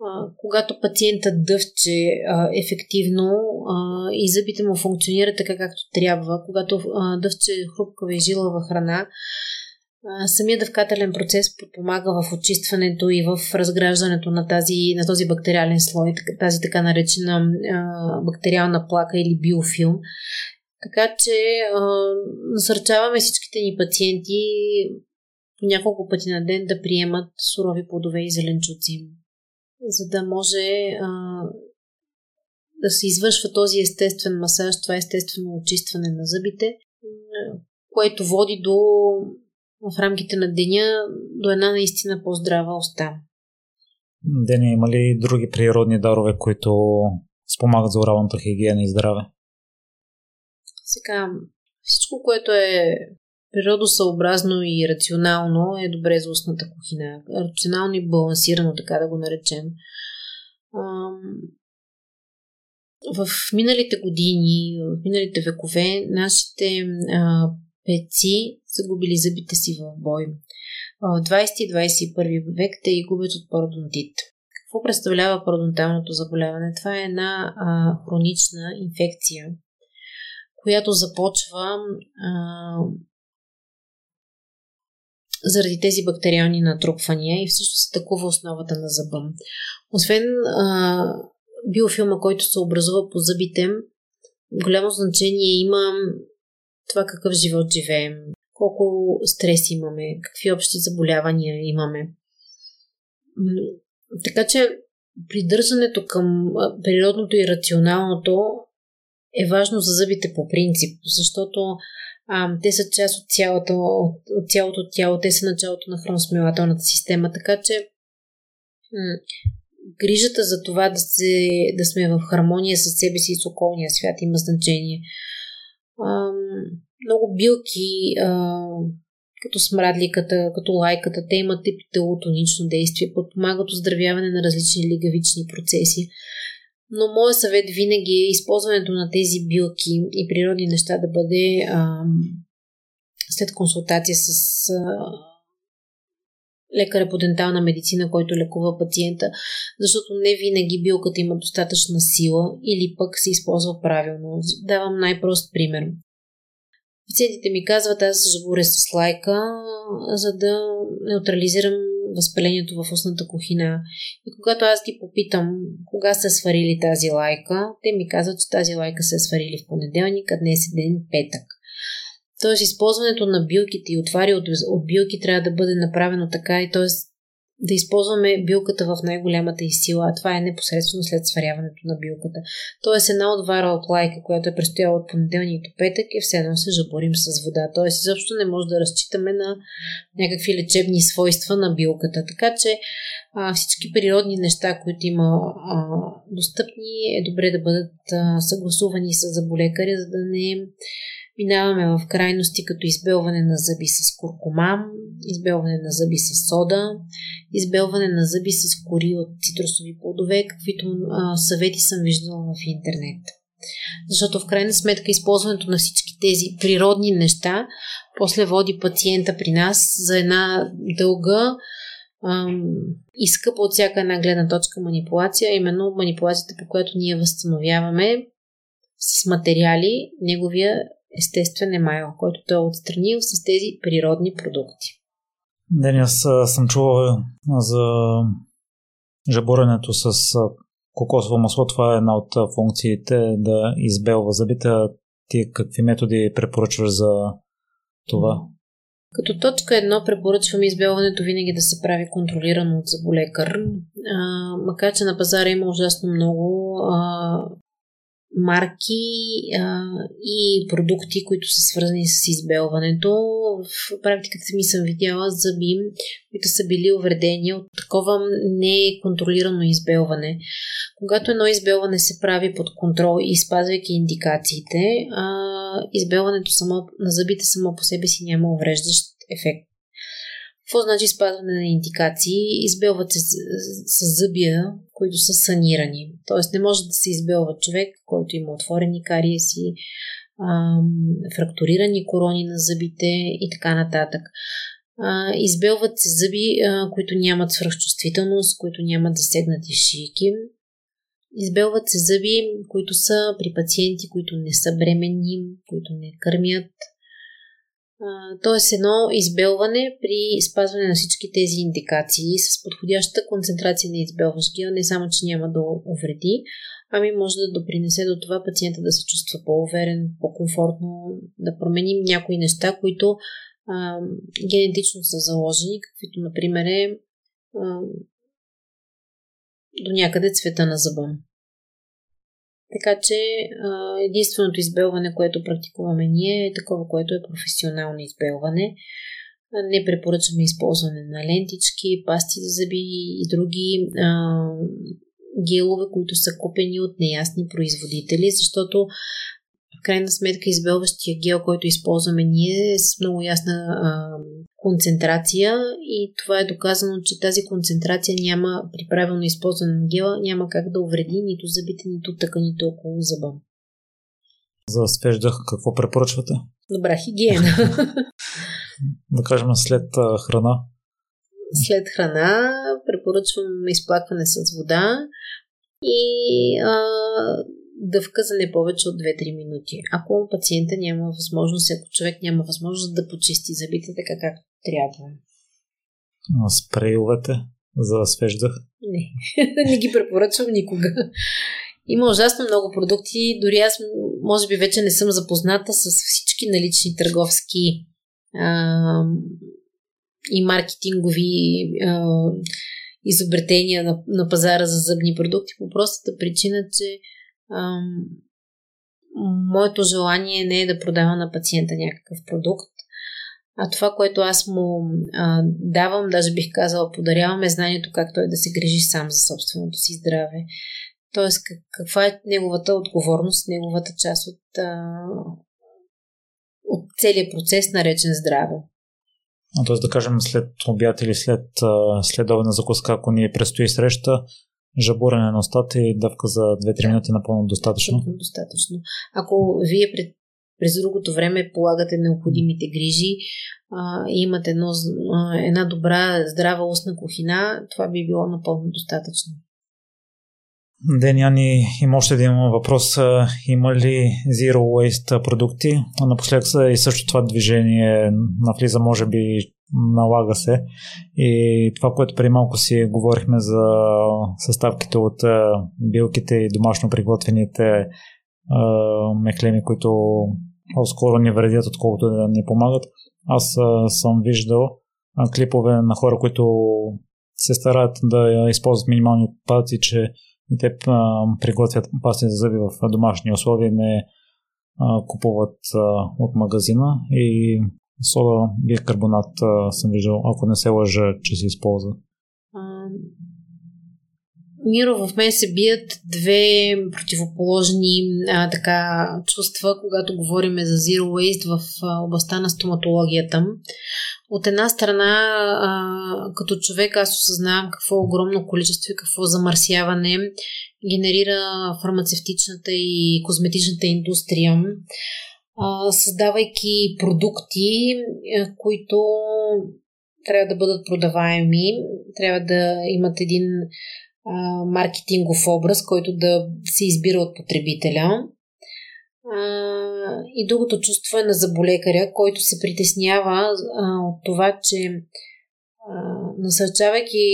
А, когато пациента дъвче а, ефективно а, и зъбите му функционират така както трябва, когато а, дъвче хрупкава и жилава храна, самия дъвкателен процес помага в очистването и в разграждането на, тази, на този бактериален слой, тази така наречена а, бактериална плака или биофилм. Така че а, насърчаваме всичките ни пациенти по няколко пъти на ден да приемат сурови плодове и зеленчуци, за да може а, да се извършва този естествен масаж, това естествено очистване на зъбите, което води до в рамките на деня до една наистина по-здрава уста. Деня има ли други природни дарове, които спомагат за оралната хигиена и здраве? Сега, всичко, което е природосъобразно и рационално е добре за устната кухина. Рационално и балансирано, така да го наречем. в миналите години, в миналите векове, нашите а, пеци са губили зъбите си в бой. В 20 и 21 век те ги губят от пародонтит. Какво представлява пародонталното заболяване? Това е една а, хронична инфекция, която започва а, заради тези бактериални натрупвания и всъщност атакува основата на зъба. Освен а, биофилма, който се образува по зъбите, голямо значение има това какъв живот живеем, колко стрес имаме, какви общи заболявания имаме. Така че придържането към природното и рационалното е важно за зъбите по принцип, защото а, те са част от цялото, от цялото тяло, те са началото на храносмилателната система, така че м- грижата за това да, се, да сме в хармония с себе си и с околния свят има значение. А, много билки, а, като смрадликата, като лайката, те имат епителотонично действие, подпомагат оздравяване на различни лигавични процеси. Но моят съвет винаги е използването на тези билки и природни неща да бъде а, след консултация с а, лекаря по дентална медицина, който лекува пациента, защото не винаги билката има достатъчна сила или пък се използва правилно. Давам най-прост пример. Пациентите ми казват, аз жабуря с лайка, за да неутрализирам възпалението в устната кухина. И когато аз ги попитам кога са сварили тази лайка, те ми казват, че тази лайка е сварили в понеделник, а днес е ден петък. Тоест, използването на билките и отвари от, от билки трябва да бъде направено така и т.е да използваме билката в най-голямата и сила, а това е непосредствено след сваряването на билката. Тоест една отвара от лайка, която е престояла от понеделник до петък и все едно се жаборим с вода. Тоест изобщо не може да разчитаме на някакви лечебни свойства на билката. Така че а, всички природни неща, които има а, достъпни, е добре да бъдат а, съгласувани с заболекаря, за да не Минаваме в крайности като избелване на зъби с куркумам, избелване на зъби с сода, избелване на зъби с кори от цитрусови плодове, каквито а, съвети съм виждала в интернет. Защото в крайна сметка използването на всички тези природни неща после води пациента при нас за една дълга ам, и скъпа от всяка една гледна точка манипулация, именно манипулацията, по която ние възстановяваме с материали неговия естествен емайл, който той е отстранил с тези природни продукти. Дени, аз съм чувал за жаборенето с кокосово масло. Това е една от функциите да избелва зъбите. Ти какви методи препоръчваш за това? Като точка едно препоръчвам избелването винаги да се прави контролирано от заболекар. А, макар, че на пазара има ужасно много а, марки а, и продукти, които са свързани с избелването. В практиката ми съм видяла зъби, които са били увредени от такова неконтролирано избелване. Когато едно избелване се прави под контрол и спазвайки индикациите, а, избелването само, на зъбите само по себе си няма увреждащ ефект. Какво значи спазване на индикации? Избелват се с, с зъбия, които са санирани. Тоест не може да се избелва човек, който има отворени кариеси, ам, фрактурирани корони на зъбите и така нататък. А, избелват се зъби, а, които нямат свръхчувствителност, които нямат засегнати шийки. Избелват се зъби, които са при пациенти, които не са бременни, които не кърмят, Тоест едно избелване при спазване на всички тези индикации с подходящата концентрация на избелващ гел, не само, че няма да увреди, ами може да допринесе до това пациента да се чувства по-уверен, по-комфортно, да променим някои неща, които а, генетично са заложени, каквито, например, е а, до някъде цвета на зъба. Така че единственото избелване, което практикуваме ние е такова, което е професионално избелване. Не препоръчваме използване на лентички, пасти за зъби и други а, гелове, които са купени от неясни производители, защото в крайна сметка избелващия гел, който използваме ние е с много ясна а, концентрация и това е доказано, че тази концентрация няма при правилно използване на гела няма как да увреди нито зъбите, нито тъканите около зъба. За свеждах какво препоръчвате? Добра хигиена. да кажем след храна. След храна препоръчвам изплакване с вода и а, дъвка за не повече от 2-3 минути. Ако пациента няма възможност, ако човек няма възможност да почисти зъбите така както трябва. А спрейловете за свеждах? Не, не ги препоръчвам никога. Има ужасно много продукти, дори аз може би вече не съм запозната с всички налични търговски а, и маркетингови а, изобретения на, на пазара за зъбни продукти по простата причина, че моето желание не е да продава на пациента някакъв продукт, а това, което аз му а, давам, даже бих казала, подарявам е знанието как той да се грижи сам за собственото си здраве. Тоест, как, каква е неговата отговорност, неговата част от, а, от целият процес, наречен здраве. Т.е. да кажем след обяд или след следовна закуска, ако ни предстои среща, жабурене на устата и дъвка за 2-3 минути напълно достатъчно. Напълно достатъчно. Ако вие пред, през другото време полагате необходимите грижи а, имате едно, а, една добра, здрава устна кухина, това би било напълно достатъчно. Деняни, има още един въпрос. Има ли Zero Waste продукти? Напоследък и също това движение навлиза, може би налага се. И това, което преди малко си говорихме за съставките от билките и домашно приготвените меклеми, които по-скоро ни вредят, отколкото да ни помагат. Аз съм виждал клипове на хора, които се стараят да използват минимални отпадъци, че те приготвят пасти за зъби в домашни условия, не а, купуват а, от магазина и сода бикарбонат а, съм виждал, ако не се лъжа, че се използва. Миро, в мен се бият две противоположни а, така, чувства, когато говорим за Zero Waste в а, областта на стоматологията. От една страна, а, като човек, аз осъзнавам какво огромно количество и какво замърсяване генерира фармацевтичната и козметичната индустрия, а, създавайки продукти, а, които трябва да бъдат продаваеми, трябва да имат един а, маркетингов образ, който да се избира от потребителя. А, и другото чувство е на заболекаря, който се притеснява а, от това, че а, насърчавайки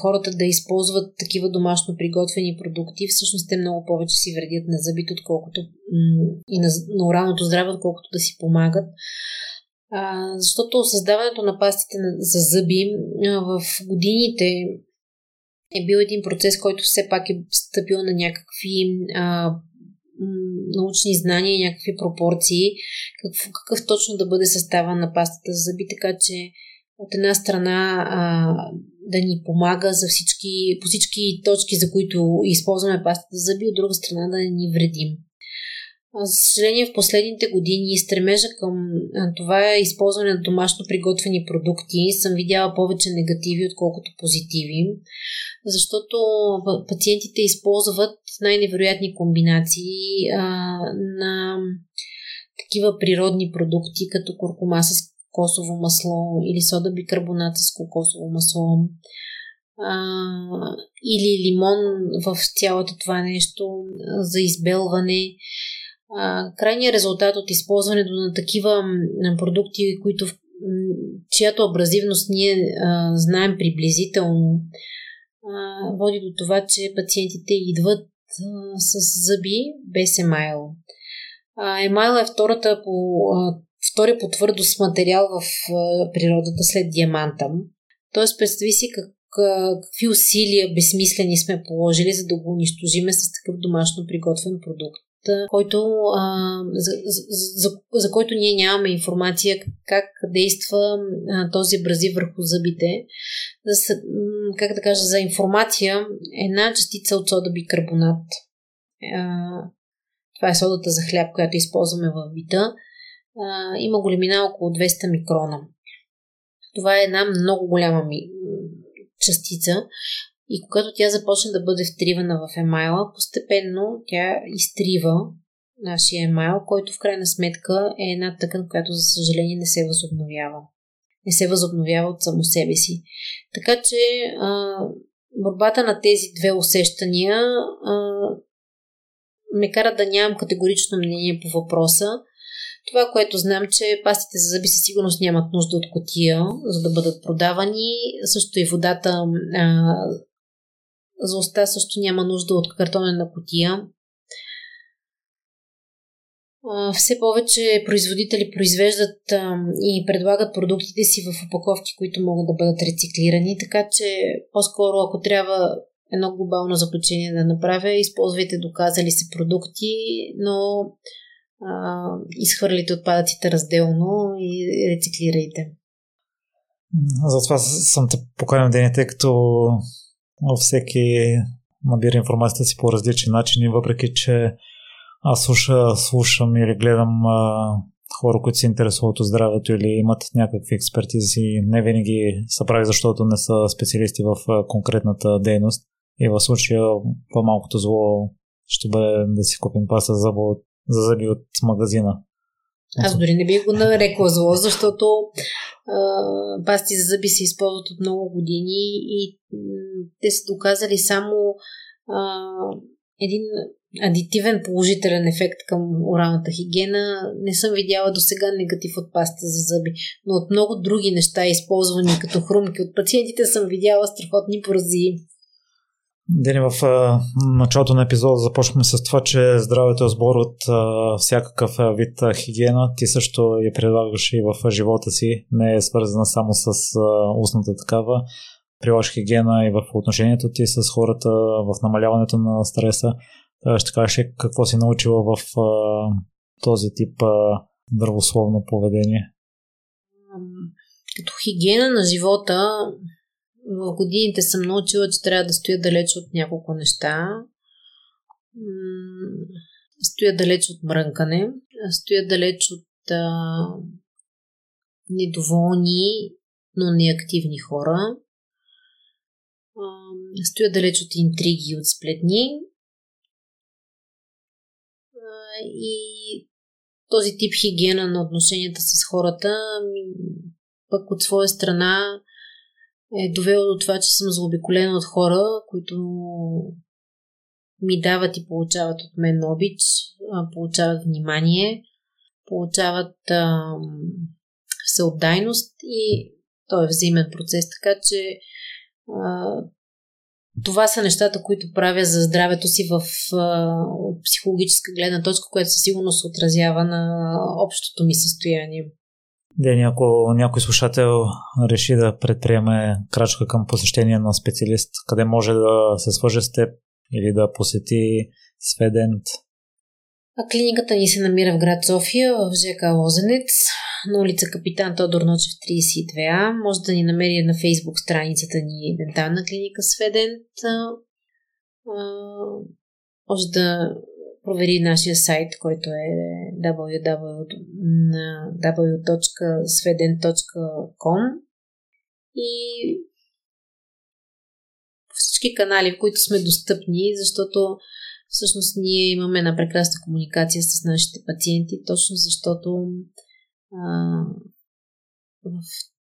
хората да използват такива домашно приготвени продукти, всъщност те много повече си вредят на зъбите, отколкото м- и на, на оралното здраве, отколкото да си помагат. А, защото създаването на пастите за зъби а, в годините е бил един процес, който все пак е стъпил на някакви а, научни знания и някакви пропорции, какъв, какъв точно да бъде състава на пастата за зъби, така че от една страна а, да ни помага за всички, по всички точки, за които използваме пастата за зъби, от друга страна да ни вредим. За съжаление, в последните години стремежа към това използване на домашно приготвени продукти съм видяла повече негативи, отколкото позитиви, защото пациентите използват най-невероятни комбинации а, на такива природни продукти, като куркума с кокосово масло или сода бикарбоната с кокосово масло. А, или лимон в цялото това нещо за избелване. Крайният резултат от използването на такива продукти, които, чиято абразивност ние а, знаем приблизително, а, води до това, че пациентите идват а, с зъби без емайл. А, емайл е втората по, а, втория по твърдост материал в а, природата след диаманта. Тоест, представи си как, какви усилия безсмислени сме положили, за да го унищожиме с такъв домашно приготвен продукт който, а, за, за, за, за който ние нямаме информация как действа а, този абразив върху зъбите. За, как да кажа, за информация една частица от сода бикарбонат. А, това е содата за хляб, която използваме в бита. А, има големина около 200 микрона. Това е една много голяма ми частица. И когато тя започне да бъде втривана в емайла, постепенно тя изтрива нашия емайл, който в крайна сметка е една тъкан, която за съжаление не се възобновява. Не се възобновява от само себе си. Така че а, борбата на тези две усещания а, ме кара да нямам категорично мнение по въпроса. Това, което знам, че пастите за зъби със сигурност нямат нужда от котия, за да бъдат продавани. Също и водата а, за уста също няма нужда от картонена котия. Все повече производители произвеждат и предлагат продуктите си в упаковки, които могат да бъдат рециклирани, така че по-скоро, ако трябва едно глобално заключение да направя, използвайте доказали се продукти, но а, изхвърлите отпадъците разделно и рециклирайте. Затова съм те поканил ден, тъй като всеки набира информацията си по различни начини, въпреки че аз слуша, слушам или гледам а, хора, които се интересуват от здравето или имат някакви експертизи, не винаги са прави, защото не са специалисти в конкретната дейност. И в случая по-малкото зло ще бъде да си купим паса за, за зъби от магазина. Аз дори не бих го нарекла зло, защото а, пасти за зъби се използват от много години и те са доказали само а, един адитивен положителен ефект към оралната хигиена. Не съм видяла до сега негатив от паста за зъби, но от много други неща, използвани като хрумки от пациентите, съм видяла страхотни порази. Дени, в началото на епизода започваме с това, че здравето е сбор от всякакъв вид хигиена. Ти също я предлагаш и в живота си. Не е свързана само с устната такава. Прилагаш хигиена и в отношението ти с хората, в намаляването на стреса. Ще кажеш какво си научила в този тип здравословно поведение? Като хигиена на живота, в годините съм научила, че трябва да стоя далеч от няколко неща. Стоя далеч от мрънкане, стоя далеч от а, недоволни, но неактивни хора. Стоя далеч от интриги и от сплетни. И този тип хигиена на отношенията с хората пък от своя страна е довело до това, че съм заобиколена от хора, които ми дават и получават от мен обич, получават внимание, получават а, всеотдайност и той е взаимен процес, така че а, това са нещата, които правя за здравето си в а, психологическа гледна точка, която със сигурност се отразява на общото ми състояние. Дени, ако някой слушател реши да предприеме крачка към посещение на специалист, къде може да се свърже с теб или да посети Сведент? Клиниката ни се намира в град София, в ЖК Лозенец, на улица Капитан Тодор Ночев 32А. Може да ни намери на фейсбук страницата ни Дентална клиника Сведент. Може да провери нашия сайт, който е www.sweden.com и всички канали, в които сме достъпни, защото всъщност ние имаме една прекрасна комуникация с нашите пациенти, точно защото а, в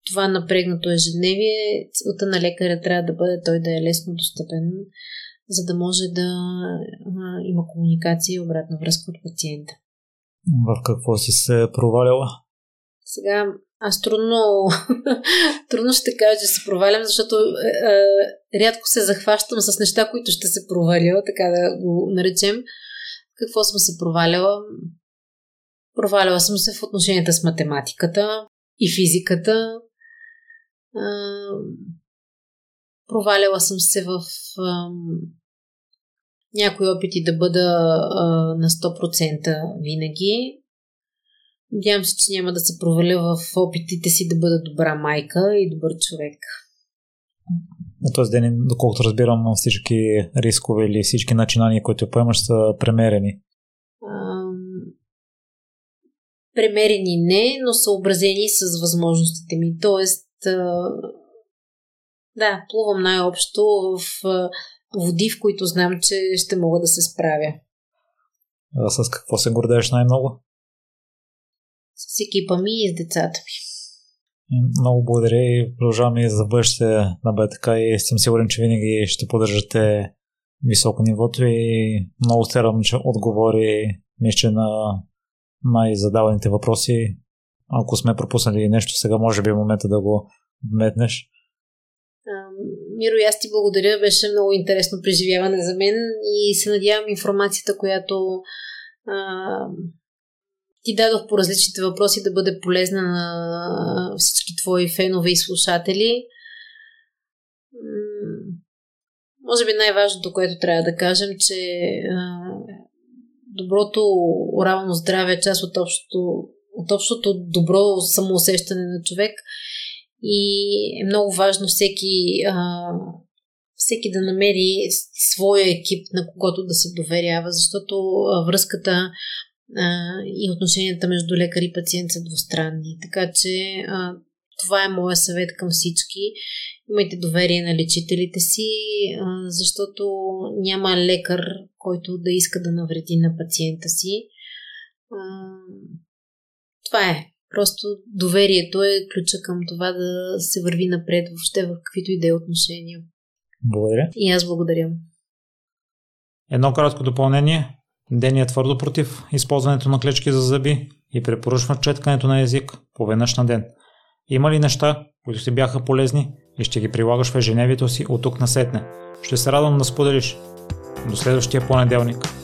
това напрегнато ежедневие целта на лекаря трябва да бъде той да е лесно достъпен за да може да а, има комуникация и обратна връзка от пациента. В какво си се проваляла? Сега аз трудно, трудно ще кажа, че се провалям, защото е, е, рядко се захващам с неща, които ще се проваля, така да го наречем. Какво съм се проваляла? Проваляла съм се в отношенията с математиката и физиката. Е, проваляла съм се в някои опити да бъда а, на 100% винаги. Надявам се, че няма да се проваля в опитите си да бъда добра майка и добър човек. На този ден, доколкото разбирам, всички рискове или всички начинания, които поемаш, са премерени. Ам... Премерени не, но съобразени с възможностите ми. Тоест, да, плувам най-общо в води, в които знам, че ще мога да се справя. А с какво се гордееш най-много? С екипа ми и с децата ми. Много благодаря и продължаваме и за бъдеще на БТК и съм сигурен, че винаги ще поддържате високо нивото и много се радвам, че отговори мисля, на най-задаваните въпроси. Ако сме пропуснали нещо, сега може би е момента да го вметнеш. Миро, аз ти благодаря. Беше много интересно преживяване за мен и се надявам информацията, която а, ти дадох по различните въпроси да бъде полезна на всички твои фенове и слушатели. Може би най-важното, което трябва да кажем, че а, доброто орално здраве е част от общото, от общото добро самоусещане на човек и е много важно всеки, а, всеки да намери своя екип, на когото да се доверява, защото а, връзката а, и отношенията между лекар и пациент са двустранни. Така че а, това е моя съвет към всички. Имайте доверие на лечителите си, а, защото няма лекар, който да иска да навреди на пациента си. А, това е. Просто доверието е ключа към това да се върви напред въобще в каквито и да е отношения. Благодаря. И аз благодаря. Едно кратко допълнение. Дени е твърдо против използването на клечки за зъби и препоръчва четкането на език по веднъж на ден. Има ли неща, които ти бяха полезни и ще ги прилагаш в ежедневието си от тук на сетне? Ще се радвам да споделиш. До следващия понеделник.